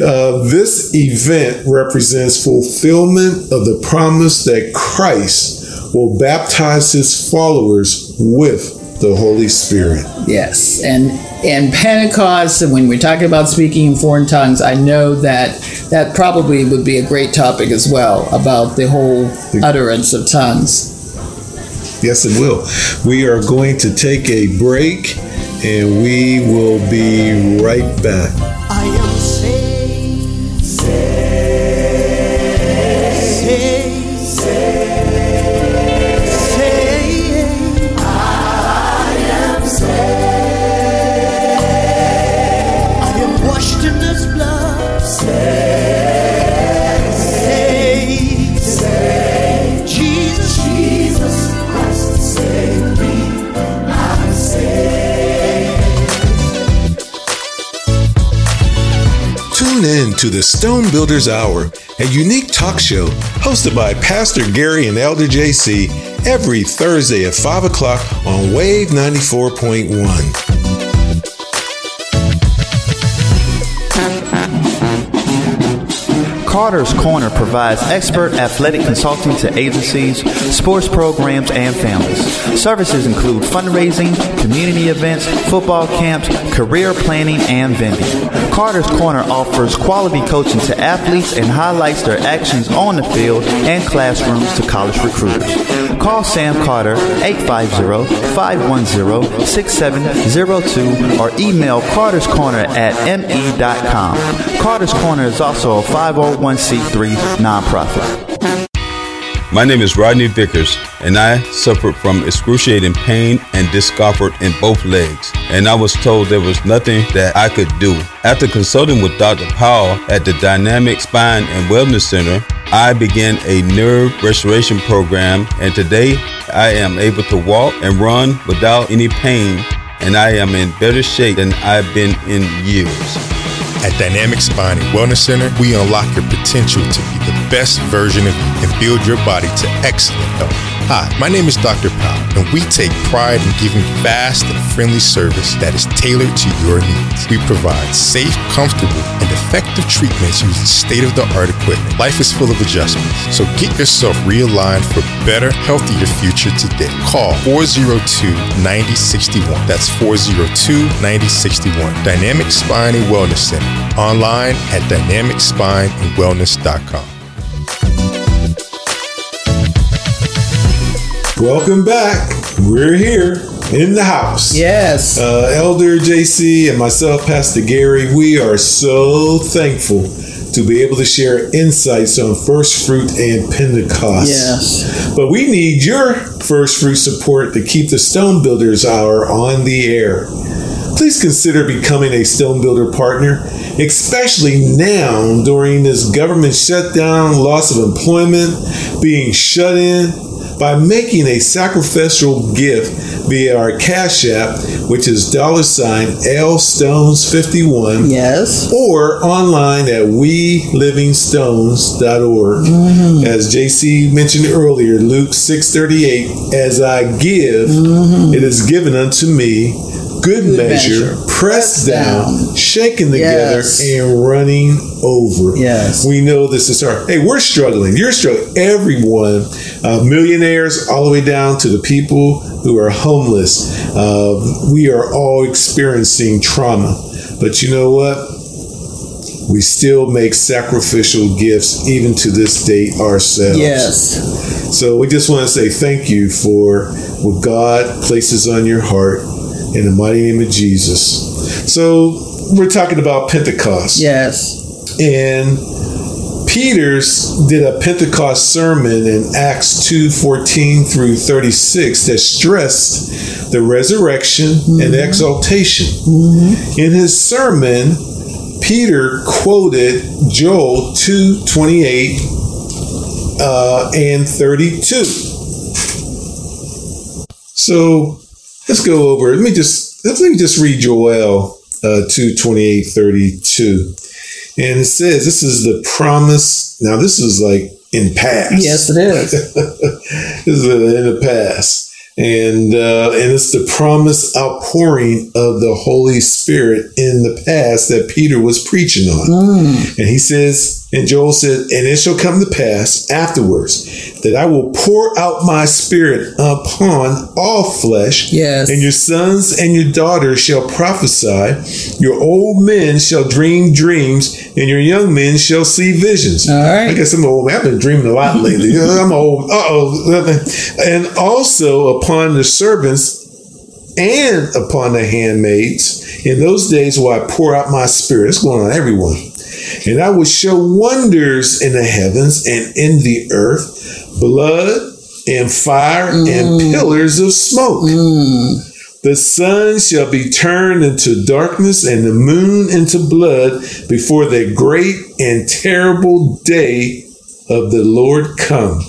uh, this event represents fulfillment of the promise that Christ will baptize his followers with the Holy Spirit. Yes, and and Pentecost, and when we're talking about speaking in foreign tongues, I know that that probably would be a great topic as well about the whole utterance of tongues. Yes, it will. We are going to take a break and we will be right back. To the Stone Builders Hour, a unique talk show hosted by Pastor Gary and Elder JC every Thursday at 5 o'clock on Wave 94.1. Carter's Corner provides expert athletic consulting to agencies, sports programs, and families. Services include fundraising, community events, football camps, career planning, and vending. Carter's Corner offers quality coaching to athletes and highlights their actions on the field and classrooms to college recruiters. Call Sam Carter 850-510-6702 or email Carter's Corner at me.com. Carter's Corner is also a oh 501c3 nonprofit. My name is Rodney Vickers, and I suffered from excruciating pain and discomfort in both legs, and I was told there was nothing that I could do. After consulting with Dr. Powell at the Dynamic Spine and Wellness Center, I began a nerve restoration program, and today I am able to walk and run without any pain, and I am in better shape than I've been in years. At Dynamic Spine and Wellness Center, we unlock your potential to be the best version of you and build your body to excellent health. Hi, my name is Dr. Powell, and we take pride in giving fast and friendly service that is tailored to your needs. We provide safe, comfortable, and effective treatments using state of the art equipment. Life is full of adjustments, so get yourself realigned for a better, healthier future today. Call 402 9061. That's 402 9061. Dynamic Spine and Wellness Center. Online at dynamicspineandwellness.com. Welcome back. We're here in the house. Yes. Uh, Elder JC and myself, Pastor Gary, we are so thankful to be able to share insights on first fruit and Pentecost. Yes. But we need your first fruit support to keep the Stone Builders Hour on the air. Please consider becoming a Stone Builder partner, especially now during this government shutdown, loss of employment, being shut in, by making a sacrificial gift via our Cash App, which is dollar sign L Stones 51. Yes. Or online at welivingstones.org. Mm-hmm. As JC mentioned earlier, Luke 638, as I give, mm-hmm. it is given unto me. Good, measure, measure, pressed down, shaken together, Yes. and running over. Yes. We know this is hard. Hey, we're struggling. You're struggling. Everyone, uh, millionaires, all the way down to the people who are homeless. Uh, we are all experiencing trauma. But you know what? We still make sacrificial gifts even to this day ourselves. Yes. So we just want to say thank you for what God places on your heart in the mighty name of Jesus. So we're talking about Pentecost. Yes. And Peter's did a Pentecost sermon in Acts 2 14 through 36 that stressed the resurrection and exaltation. In his sermon, Peter quoted Joel 2 28 uh, and 32. So let's go over. Let me just let me just read Joel uh, 2 28 32. And it says, this is the promise. Now, this is like in past. Yes, it is. this is in the past. And, uh, and it's the promise outpouring of the Holy Spirit in the past that Peter was preaching on. And he says, and Joel said, and it shall come to pass afterwards that I will pour out my spirit upon all flesh. Yes. And your sons and your daughters shall prophesy. Your old men shall dream dreams, and your young men shall see visions. All right. I guess I'm old. I've been dreaming a lot lately. I'm old. Uh oh. And also upon the servants and upon the handmaids. In those days will I pour out my spirit. It's going on everyone. And I will show wonders in the heavens and in the earth, blood and fire and mm. pillars of smoke. Mm. The sun shall be turned into darkness and the moon into blood before the great and terrible day of the Lord come.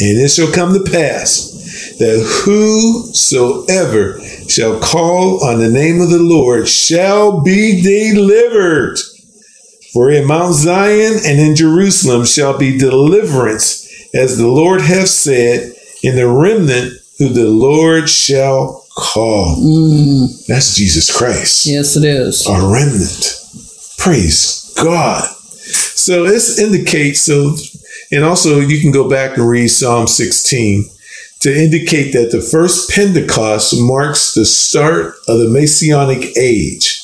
And it shall come to pass that whosoever shall call on the name of the Lord shall be delivered. For in Mount Zion and in Jerusalem shall be deliverance, as the Lord hath said, in the remnant who the Lord shall call. Mm. That's Jesus Christ. Yes, it is. A remnant. Praise God. So this indicates so and also you can go back and read Psalm 16 to indicate that the first Pentecost marks the start of the Messianic age.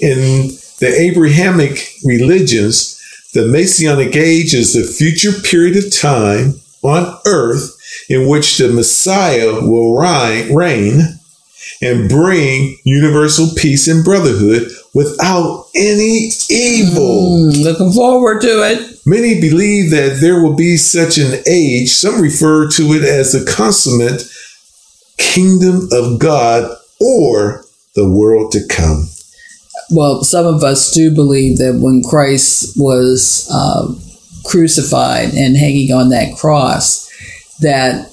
In the Abrahamic religions, the Messianic age is the future period of time on earth in which the Messiah will reign and bring universal peace and brotherhood without any evil. Mm, looking forward to it. Many believe that there will be such an age. Some refer to it as the consummate kingdom of God or the world to come. Well, some of us do believe that when Christ was uh, crucified and hanging on that cross, that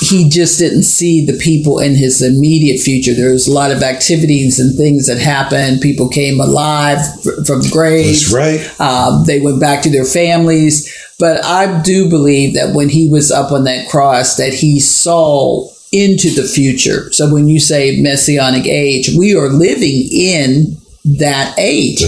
he just didn't see the people in his immediate future. There was a lot of activities and things that happened. People came alive from graves. That's right. Um, they went back to their families. But I do believe that when he was up on that cross, that he saw into the future. So when you say messianic age, we are living in that age.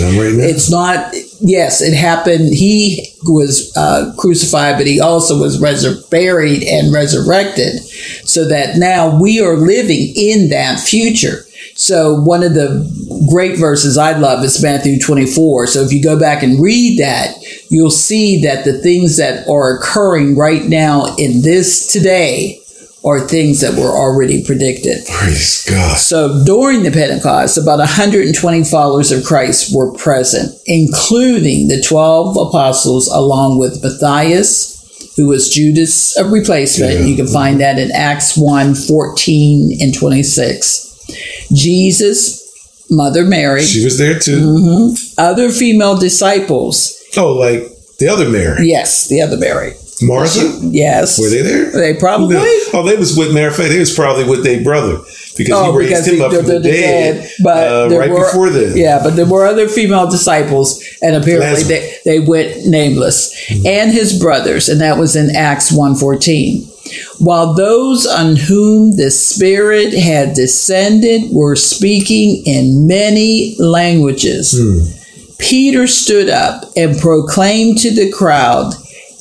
It's not. Yes, it happened. He was uh, crucified, but he also was resur- buried and resurrected, so that now we are living in that future. So one of the great verses I love is Matthew 24. So if you go back and read that, you'll see that the things that are occurring right now in this today are things that were already predicted. Praise God. So during the Pentecost, about 120 followers of Christ were present, including the 12 apostles, along with Matthias, who was Judas' a replacement. You can find that in Acts 1 14 and 26. Jesus, Mother Mary. She was there too. Mhm. Other female disciples. Oh, like the other Mary. Yes, the other Mary. Martha? Yes. Were they there? They probably. No. Oh, they was with matter of fact, they was probably with their brother because Oh, he raised him he- up from the, they're dead, But uh, right were- before then. Yeah, but there were other female disciples, and apparently they, they went nameless, Mm-hmm. and his brothers, and that was in Acts 1.14. While those on whom the Spirit had descended were speaking in many languages, Peter stood up and proclaimed to the crowd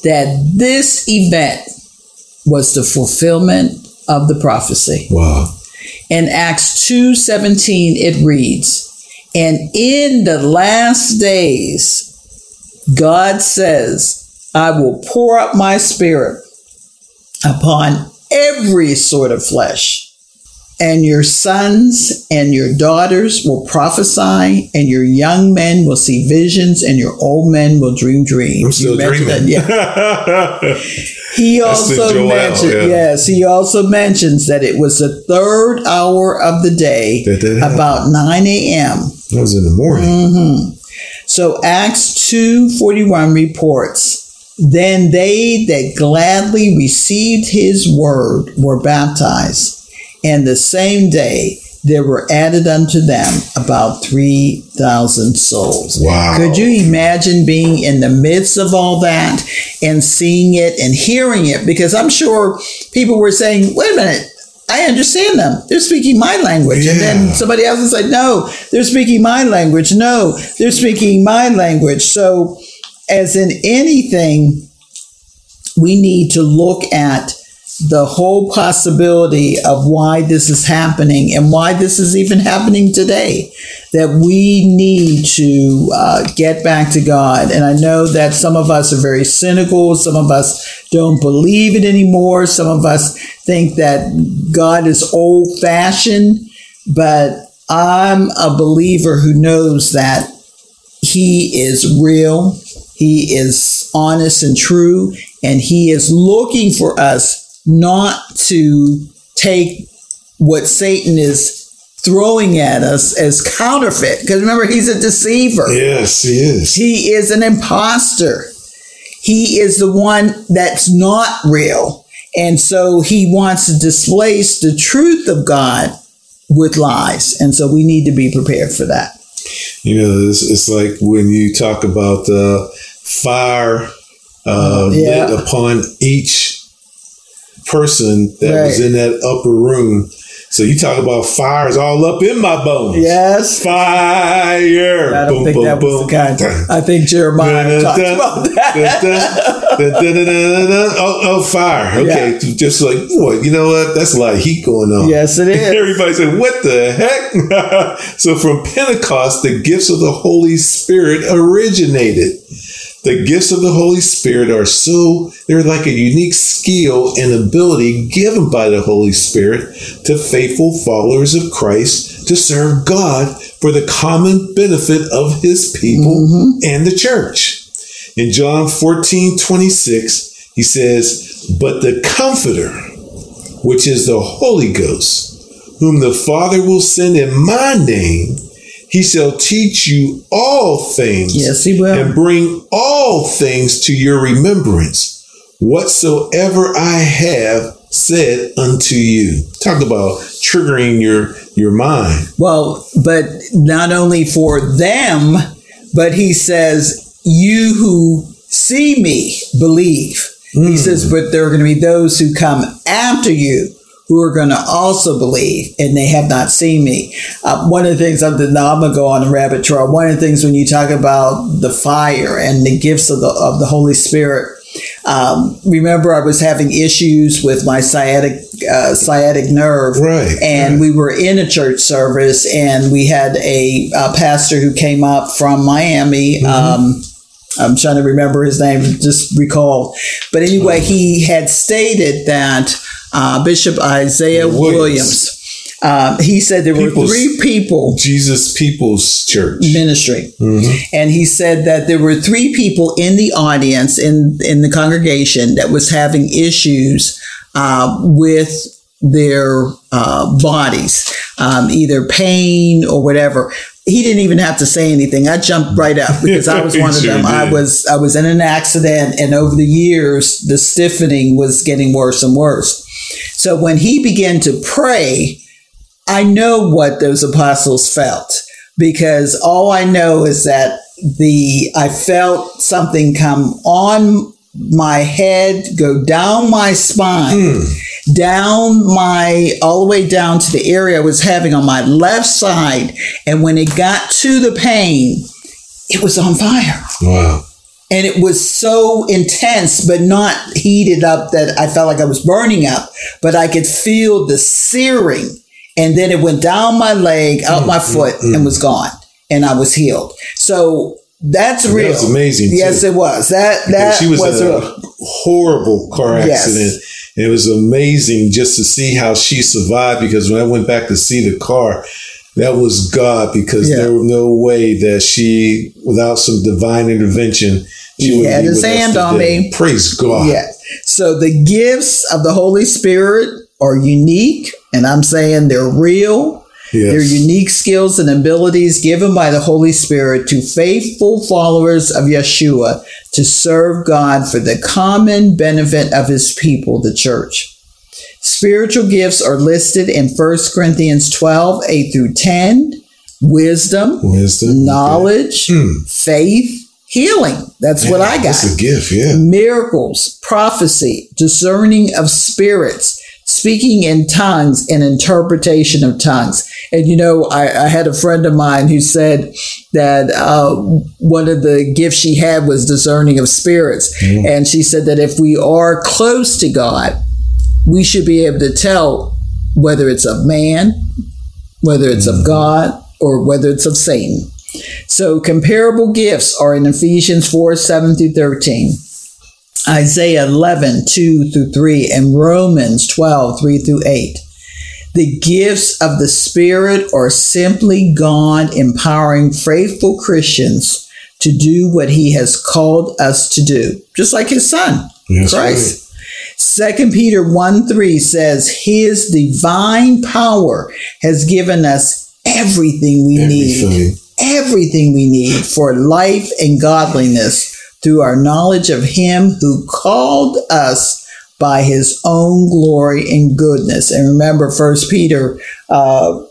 that this event was the fulfillment of the prophecy. Wow. In Acts 2:17 it reads, "And in the last days God says, I will pour out my spirit upon every sort of flesh." And your sons and your daughters will prophesy, and your young men will see visions, and your old men will dream dreams. I'm still dreaming. that, yeah. He also Joel, mentioned, yeah. yes, he also mentions that it was the third hour of the day, That about 9 a.m. That was in the morning. hmm So Acts 2.41 reports, Then they that gladly received his word were baptized, and the same day there were added unto them about 3,000 souls. Wow. Could you imagine being in the midst of all that and seeing it and hearing it? Because I'm sure people were saying, wait a minute, I understand them. They're speaking my language. And then somebody else is like, no, they're speaking my language. No, they're speaking my language. So, as in anything, we need to look at the whole possibility of why this is happening and why this is even happening today. That we need to uh, get back to God. And I know that some of us are very cynical, some of us don't believe it anymore, some of us think that God is old fashioned, but I'm a believer who knows that he is real, he is honest and true, and he is looking for us not to take what Satan is throwing at us as counterfeit. Because remember, he's a deceiver. Yes, he is. He is an imposter. He is the one that's not real. And so he wants to displace the truth of God with lies. And so we need to be prepared for that. You know, it's, it's like when you talk about uh, fire uh, Yeah. lit upon each person that was in that upper room. So you talk about fires all up in my bones. Yes. Fire. I don't Boom, think boom, that was the boom. kind. I think Jeremiah talked about that. Oh, oh, fire. Okay. Just like, boy, you know what? That's a lot of heat going on. Yes, it is. Everybody said, what the heck? so from Pentecost, the gifts of the Holy Spirit originated. The gifts of the Holy Spirit are so, they're like a unique skill and ability given by the Holy Spirit to faithful followers of Christ to serve God for the common benefit of his people mm-hmm. and the church. In John 14, 26, he says, But the Comforter, which is the Holy Ghost, whom the Father will send in my name, he shall teach you all things. Yes, he will. And bring all things to your remembrance, whatsoever I have said unto you. Talk about triggering your your mind. Well, but not only for them, but he says, You who see me believe. Hmm. He says, But there are going to be those who come after you who are going to also believe, and they have not seen me. Uh, one of the things, I'm, now I'm going to go on a rabbit trail. One of the things when you talk about the fire and the gifts of the, of the Holy Spirit, um, remember, I was having issues with my sciatic uh, sciatic nerve, right? And we were in a church service, and we had a, uh pastor who came up from Miami. Um, I'm trying to remember his name, just recall. But anyway, he had stated that uh, Bishop Isaiah Williams. Williams. Um, he said there were three people Jesus People's Church ministry. Mhm. And he said that there were three people in the audience, in, in the congregation, that was having issues uh, with their uh, bodies, um, either pain or whatever. He didn't even have to say anything. I jumped right up because I was one of Sure them. I was I was in an accident, and over the years, the stiffening was getting worse and worse. So when he began to pray, I know what those apostles felt because all I know is that the I felt something come on my head, go down my spine, hmm. down my all the way down to the area I was having on my left side, and when it got to the pain, it was on fire. Wow. And it was so intense, but not heated up that I felt like I was burning up, but I could feel the searing. And then it went down my leg, out Mm, my foot, and was gone. And I was healed. So that's And that real. was amazing, Yes, too. it was. That that she was, was, a real. horrible car Yes. accident. And it was amazing just to see how she survived because when I went back to see the car, that was God because Yeah. there was no way that she, without some divine intervention, she He would had his hand on me. Praise God. Yeah. So the gifts of the Holy Spirit are unique, and I'm saying they're real. Yes. They're unique skills and abilities given by the Holy Spirit to faithful followers of Yeshua to serve God for the common benefit of his people, the church. Spiritual gifts are listed in 1 Corinthians 12, 8 through 10. Wisdom, Wisdom, knowledge, faith, healing. That's what I got That's a gift, yeah. miracles, prophecy, discerning of spirits, speaking in tongues, and interpretation of tongues. And you know, I, I had a friend of mine who said that uh, one of the gifts she had was discerning of spirits. And she said that if we are close to God, we should be able to tell whether it's of man, whether it's of mm-hmm. God, or whether it's of Satan. So comparable gifts are in Ephesians 4 7 through 13, Isaiah 11 2 through 3, and Romans 12 3 through 8. The gifts of the Spirit are simply God empowering faithful Christians to do what He has called us to do, just like His Son, Yes, Christ. Second Peter 1 3 says, His divine power has given us everything we need. Everything. Everything we need for life and godliness through our knowledge of Him who called us by His own glory and goodness. And remember, First Peter uh,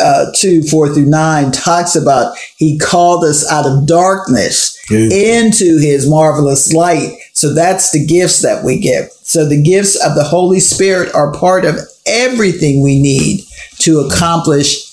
uh, 2 4 through 9 talks about he called us out of darkness into his marvelous light. So that's the gifts that we get. So the gifts of the Holy Spirit are part of everything we need to accomplish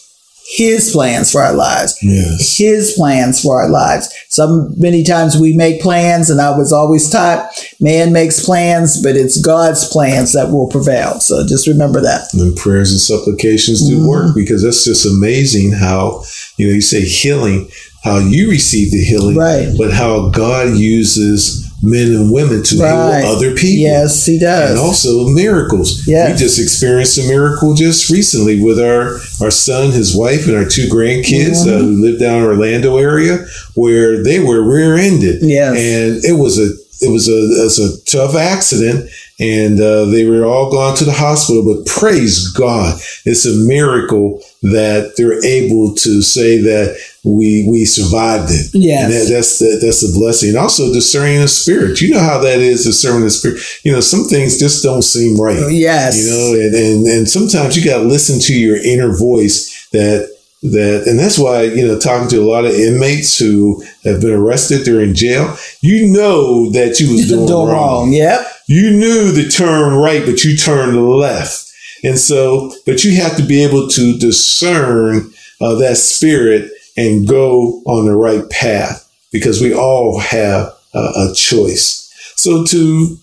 his plans for our lives. Yes. His plans for our lives. So many times we make plans, and I was always taught man makes plans, but it's God's plans that will prevail. So just remember that. And prayers and supplications do work mm-hmm. because that's just amazing how, you know, you say healing, how you receive the healing, Right. but how God uses men and women to Right. heal other people. Yes, he does. And also miracles. Yes. We just experienced a miracle just recently with our, our son, his wife, and our two grandkids Mm-hmm. uh, who live down in Orlando area where they were rear-ended. Yes. And it was a it was a, it was a tough accident and uh, they were all gone to the hospital but praise god it's a miracle that they're able to say that we we survived it Yeah, and that, that's the, that's a blessing and also discerning the spirit you know how that is discerning the spirit you know some things just don't seem right Yes. you know and and, and sometimes you got to listen to your inner voice that that and that's why you know talking to a lot of inmates who have been arrested they're in jail you know that you was doing, Doing wrong. wrong. Yep. You knew to turn right but you turned left. And so but you have to be able to discern uh, that spirit and go on the right path because we all have uh, a choice. So to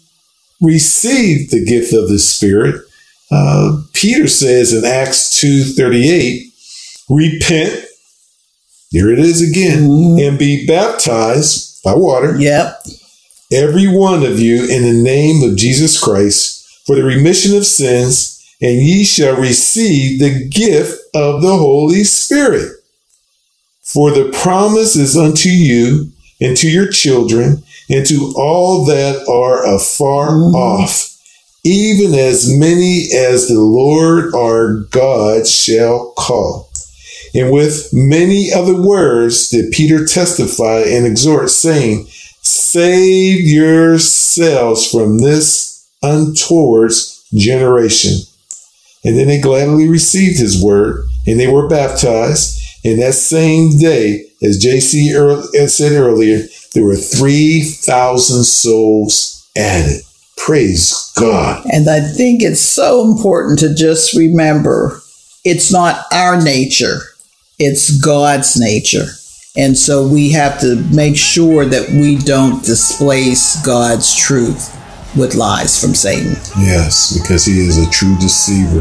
receive the gift of the spirit uh, peter says in acts 2.38 repent here it is again and be baptized by water yep every one of you in the name of jesus christ for the remission of sins and ye shall receive the gift of the holy spirit. For the promise is unto you and to your children and to all that are afar mm-hmm. off even as many as the lord our god shall call. And with many other words did Peter testify and exhort, saying, Save yourselves from this untoward generation. And then they gladly received his word, and they were baptized. And that same day, as JC said earlier, there were 3,000 souls added. Praise God. And I think it's so important to just remember it's not our nature, it's God's nature. And so we have to make sure that we don't displace God's truth with lies from Satan. Yes, because he is a true deceiver.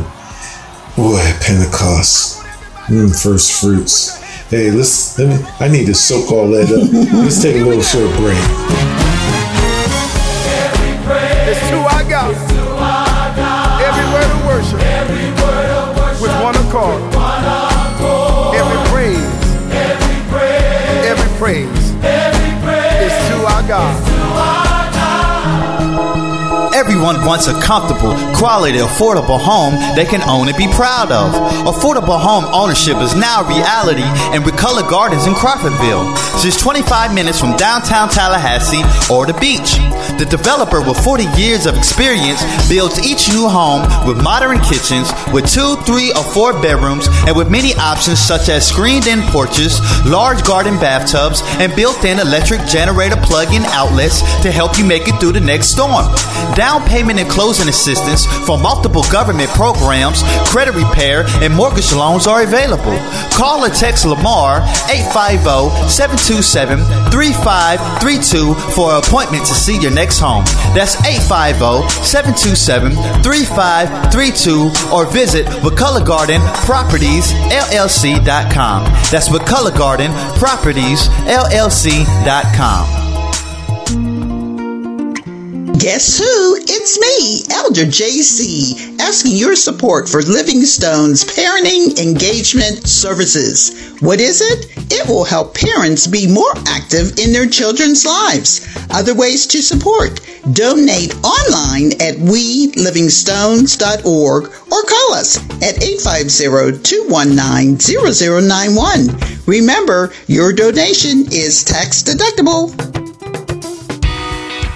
Boy, Pentecost. Mm, first fruits. Hey, let's let me I need to soak all that up. let's take a little short break. It's who I got. Every word of worship. With one accord. Everyone wants a comfortable, quality, affordable home they can own and be proud of. Affordable home ownership is now a reality in McCullough Gardens in Crawfordville, just 25 minutes from downtown Tallahassee or the beach. The developer with 40 years of experience builds each new home with modern kitchens with two, three, or four bedrooms and with many options such as screened-in porches, large garden bathtubs, and built-in electric generator plug-in outlets to help you make it through the next storm. Down payment and closing assistance from multiple government programs, credit repair, and mortgage loans are available. Call or text Lamar 850-727-3532 for an appointment to see your next home. That's 850-727-3532 or visit McCullough Garden Properties LLC.com. That's McCullough Garden Properties LLC.com. Guess who? It's me, Elder JC, asking your support for Living Stones Parenting Engagement Services. What is it? It will help parents be more active in their children's lives. Other ways to support. Donate online at welivingstones.org or call us at 850-219-0091. Remember, your donation is tax deductible.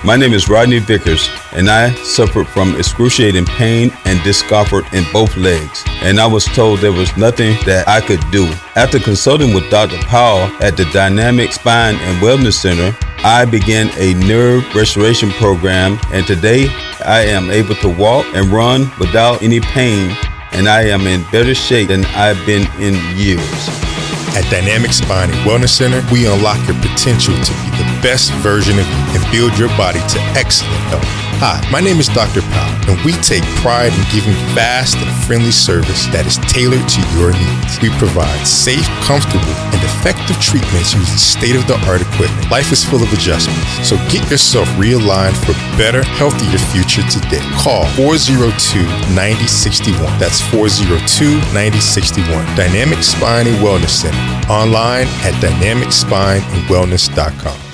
My name is Rodney Vickers, and I suffered from excruciating pain and discomfort in both legs. And I was told there was nothing that I could do. After consulting with Dr. Powell at the Dynamic Spine and Wellness Center, I began a nerve restoration program, and today I am able to walk and run without any pain, and I am in better shape than I've been in years. At Dynamic Spine and Wellness Center, we unlock your potential to be the best version of you and build your body to excellent health. Hi, my name is Dr. Powell, and we take pride in giving fast and friendly service that is tailored to your needs. We provide safe, comfortable, and effective treatments using state of the art equipment. Life is full of adjustments, so get yourself realigned for a better, healthier future today. Call 402 9061. That's 402 9061. Dynamic Spine and Wellness Center. Online at dynamicspineandwellness.com.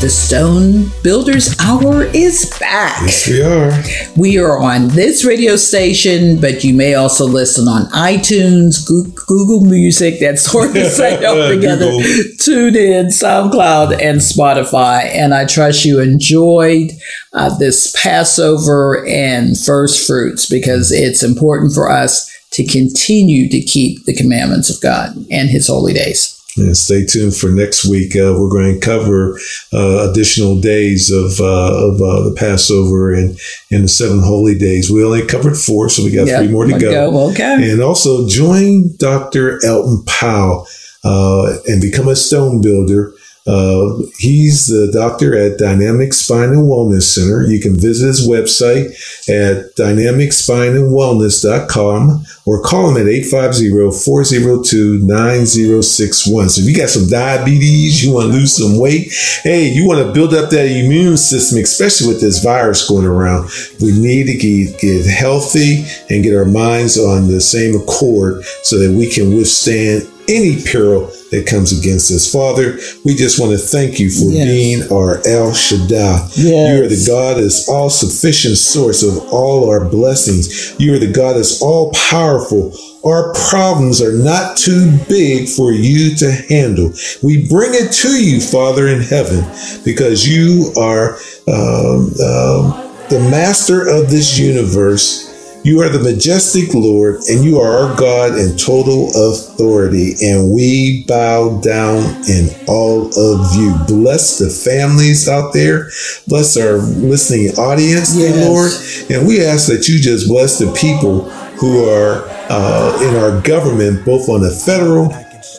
The Stone Builders Hour is back. Yes, we are. We are on this radio station, but you may also listen on iTunes, Google Music, that's hard to say all together, Google. TuneIn, SoundCloud, and Spotify. And I trust you enjoyed uh, this Passover and first fruits because it's important for us to continue to keep the commandments of God and His holy days. And stay tuned for next week. Uh, we're going to cover uh, additional days of uh, of uh, the Passover and and the seven holy days. We only covered four, so we got Yeah, three more to one go. go, okay. And also join Dr. Elton Powell uh, and become a stone builder. Uh, he's the doctor at Dynamic Spine and Wellness Center. You can visit his website at dynamicspineandwellness.com or call him at 850-402-9061. So if you got some diabetes, you want to lose some weight, hey, you want to build up that immune system, especially with this virus going around, we need to get, get healthy and get our minds on the same accord so that we can withstand any peril that comes against us. Father, we just want to thank you for Yes. being our El Shaddai. You are the God that's all sufficient source of all our blessings. You are the God that's all powerful. Our problems are not too big for you to handle. We bring it to you, Father in heaven, because you are um, um, the master of this universe. You are the majestic Lord, and you are our God in total authority, and we bow down in all of you. Bless the families out there. Bless our listening audience, Yes. Lord. And we ask that you just bless the people who are uh, in our government, both on the federal,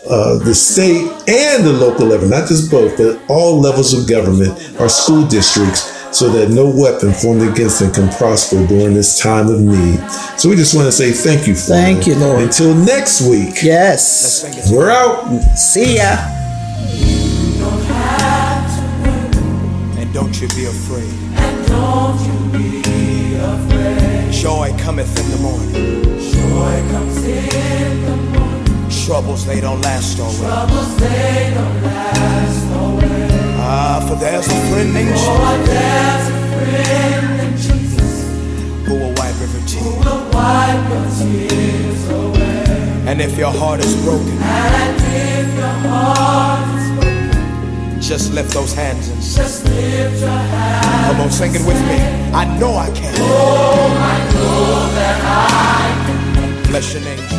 uh, the state, and the local level, not just both, but all levels of government, our school districts, so that no weapon formed against them can prosper during this time of need. So we just want to say thank you, Father. Thank you, Lord. Until next week. Yes. We're out. See ya. And don't you be afraid. And don't you be afraid. Joy cometh in the morning. Joy comes in the morning. Troubles, they don't last always. Troubles they don't last always. Ah, for there's a friend named Jesus there's a friend in Jesus who will wipe every who will wipe your tears away. And if your heart is broken, And if your heart is broken, just lift those hands and sing. just lift your hand. Come on, sing it with me. I know I can. Oh, I know that I Bless your name.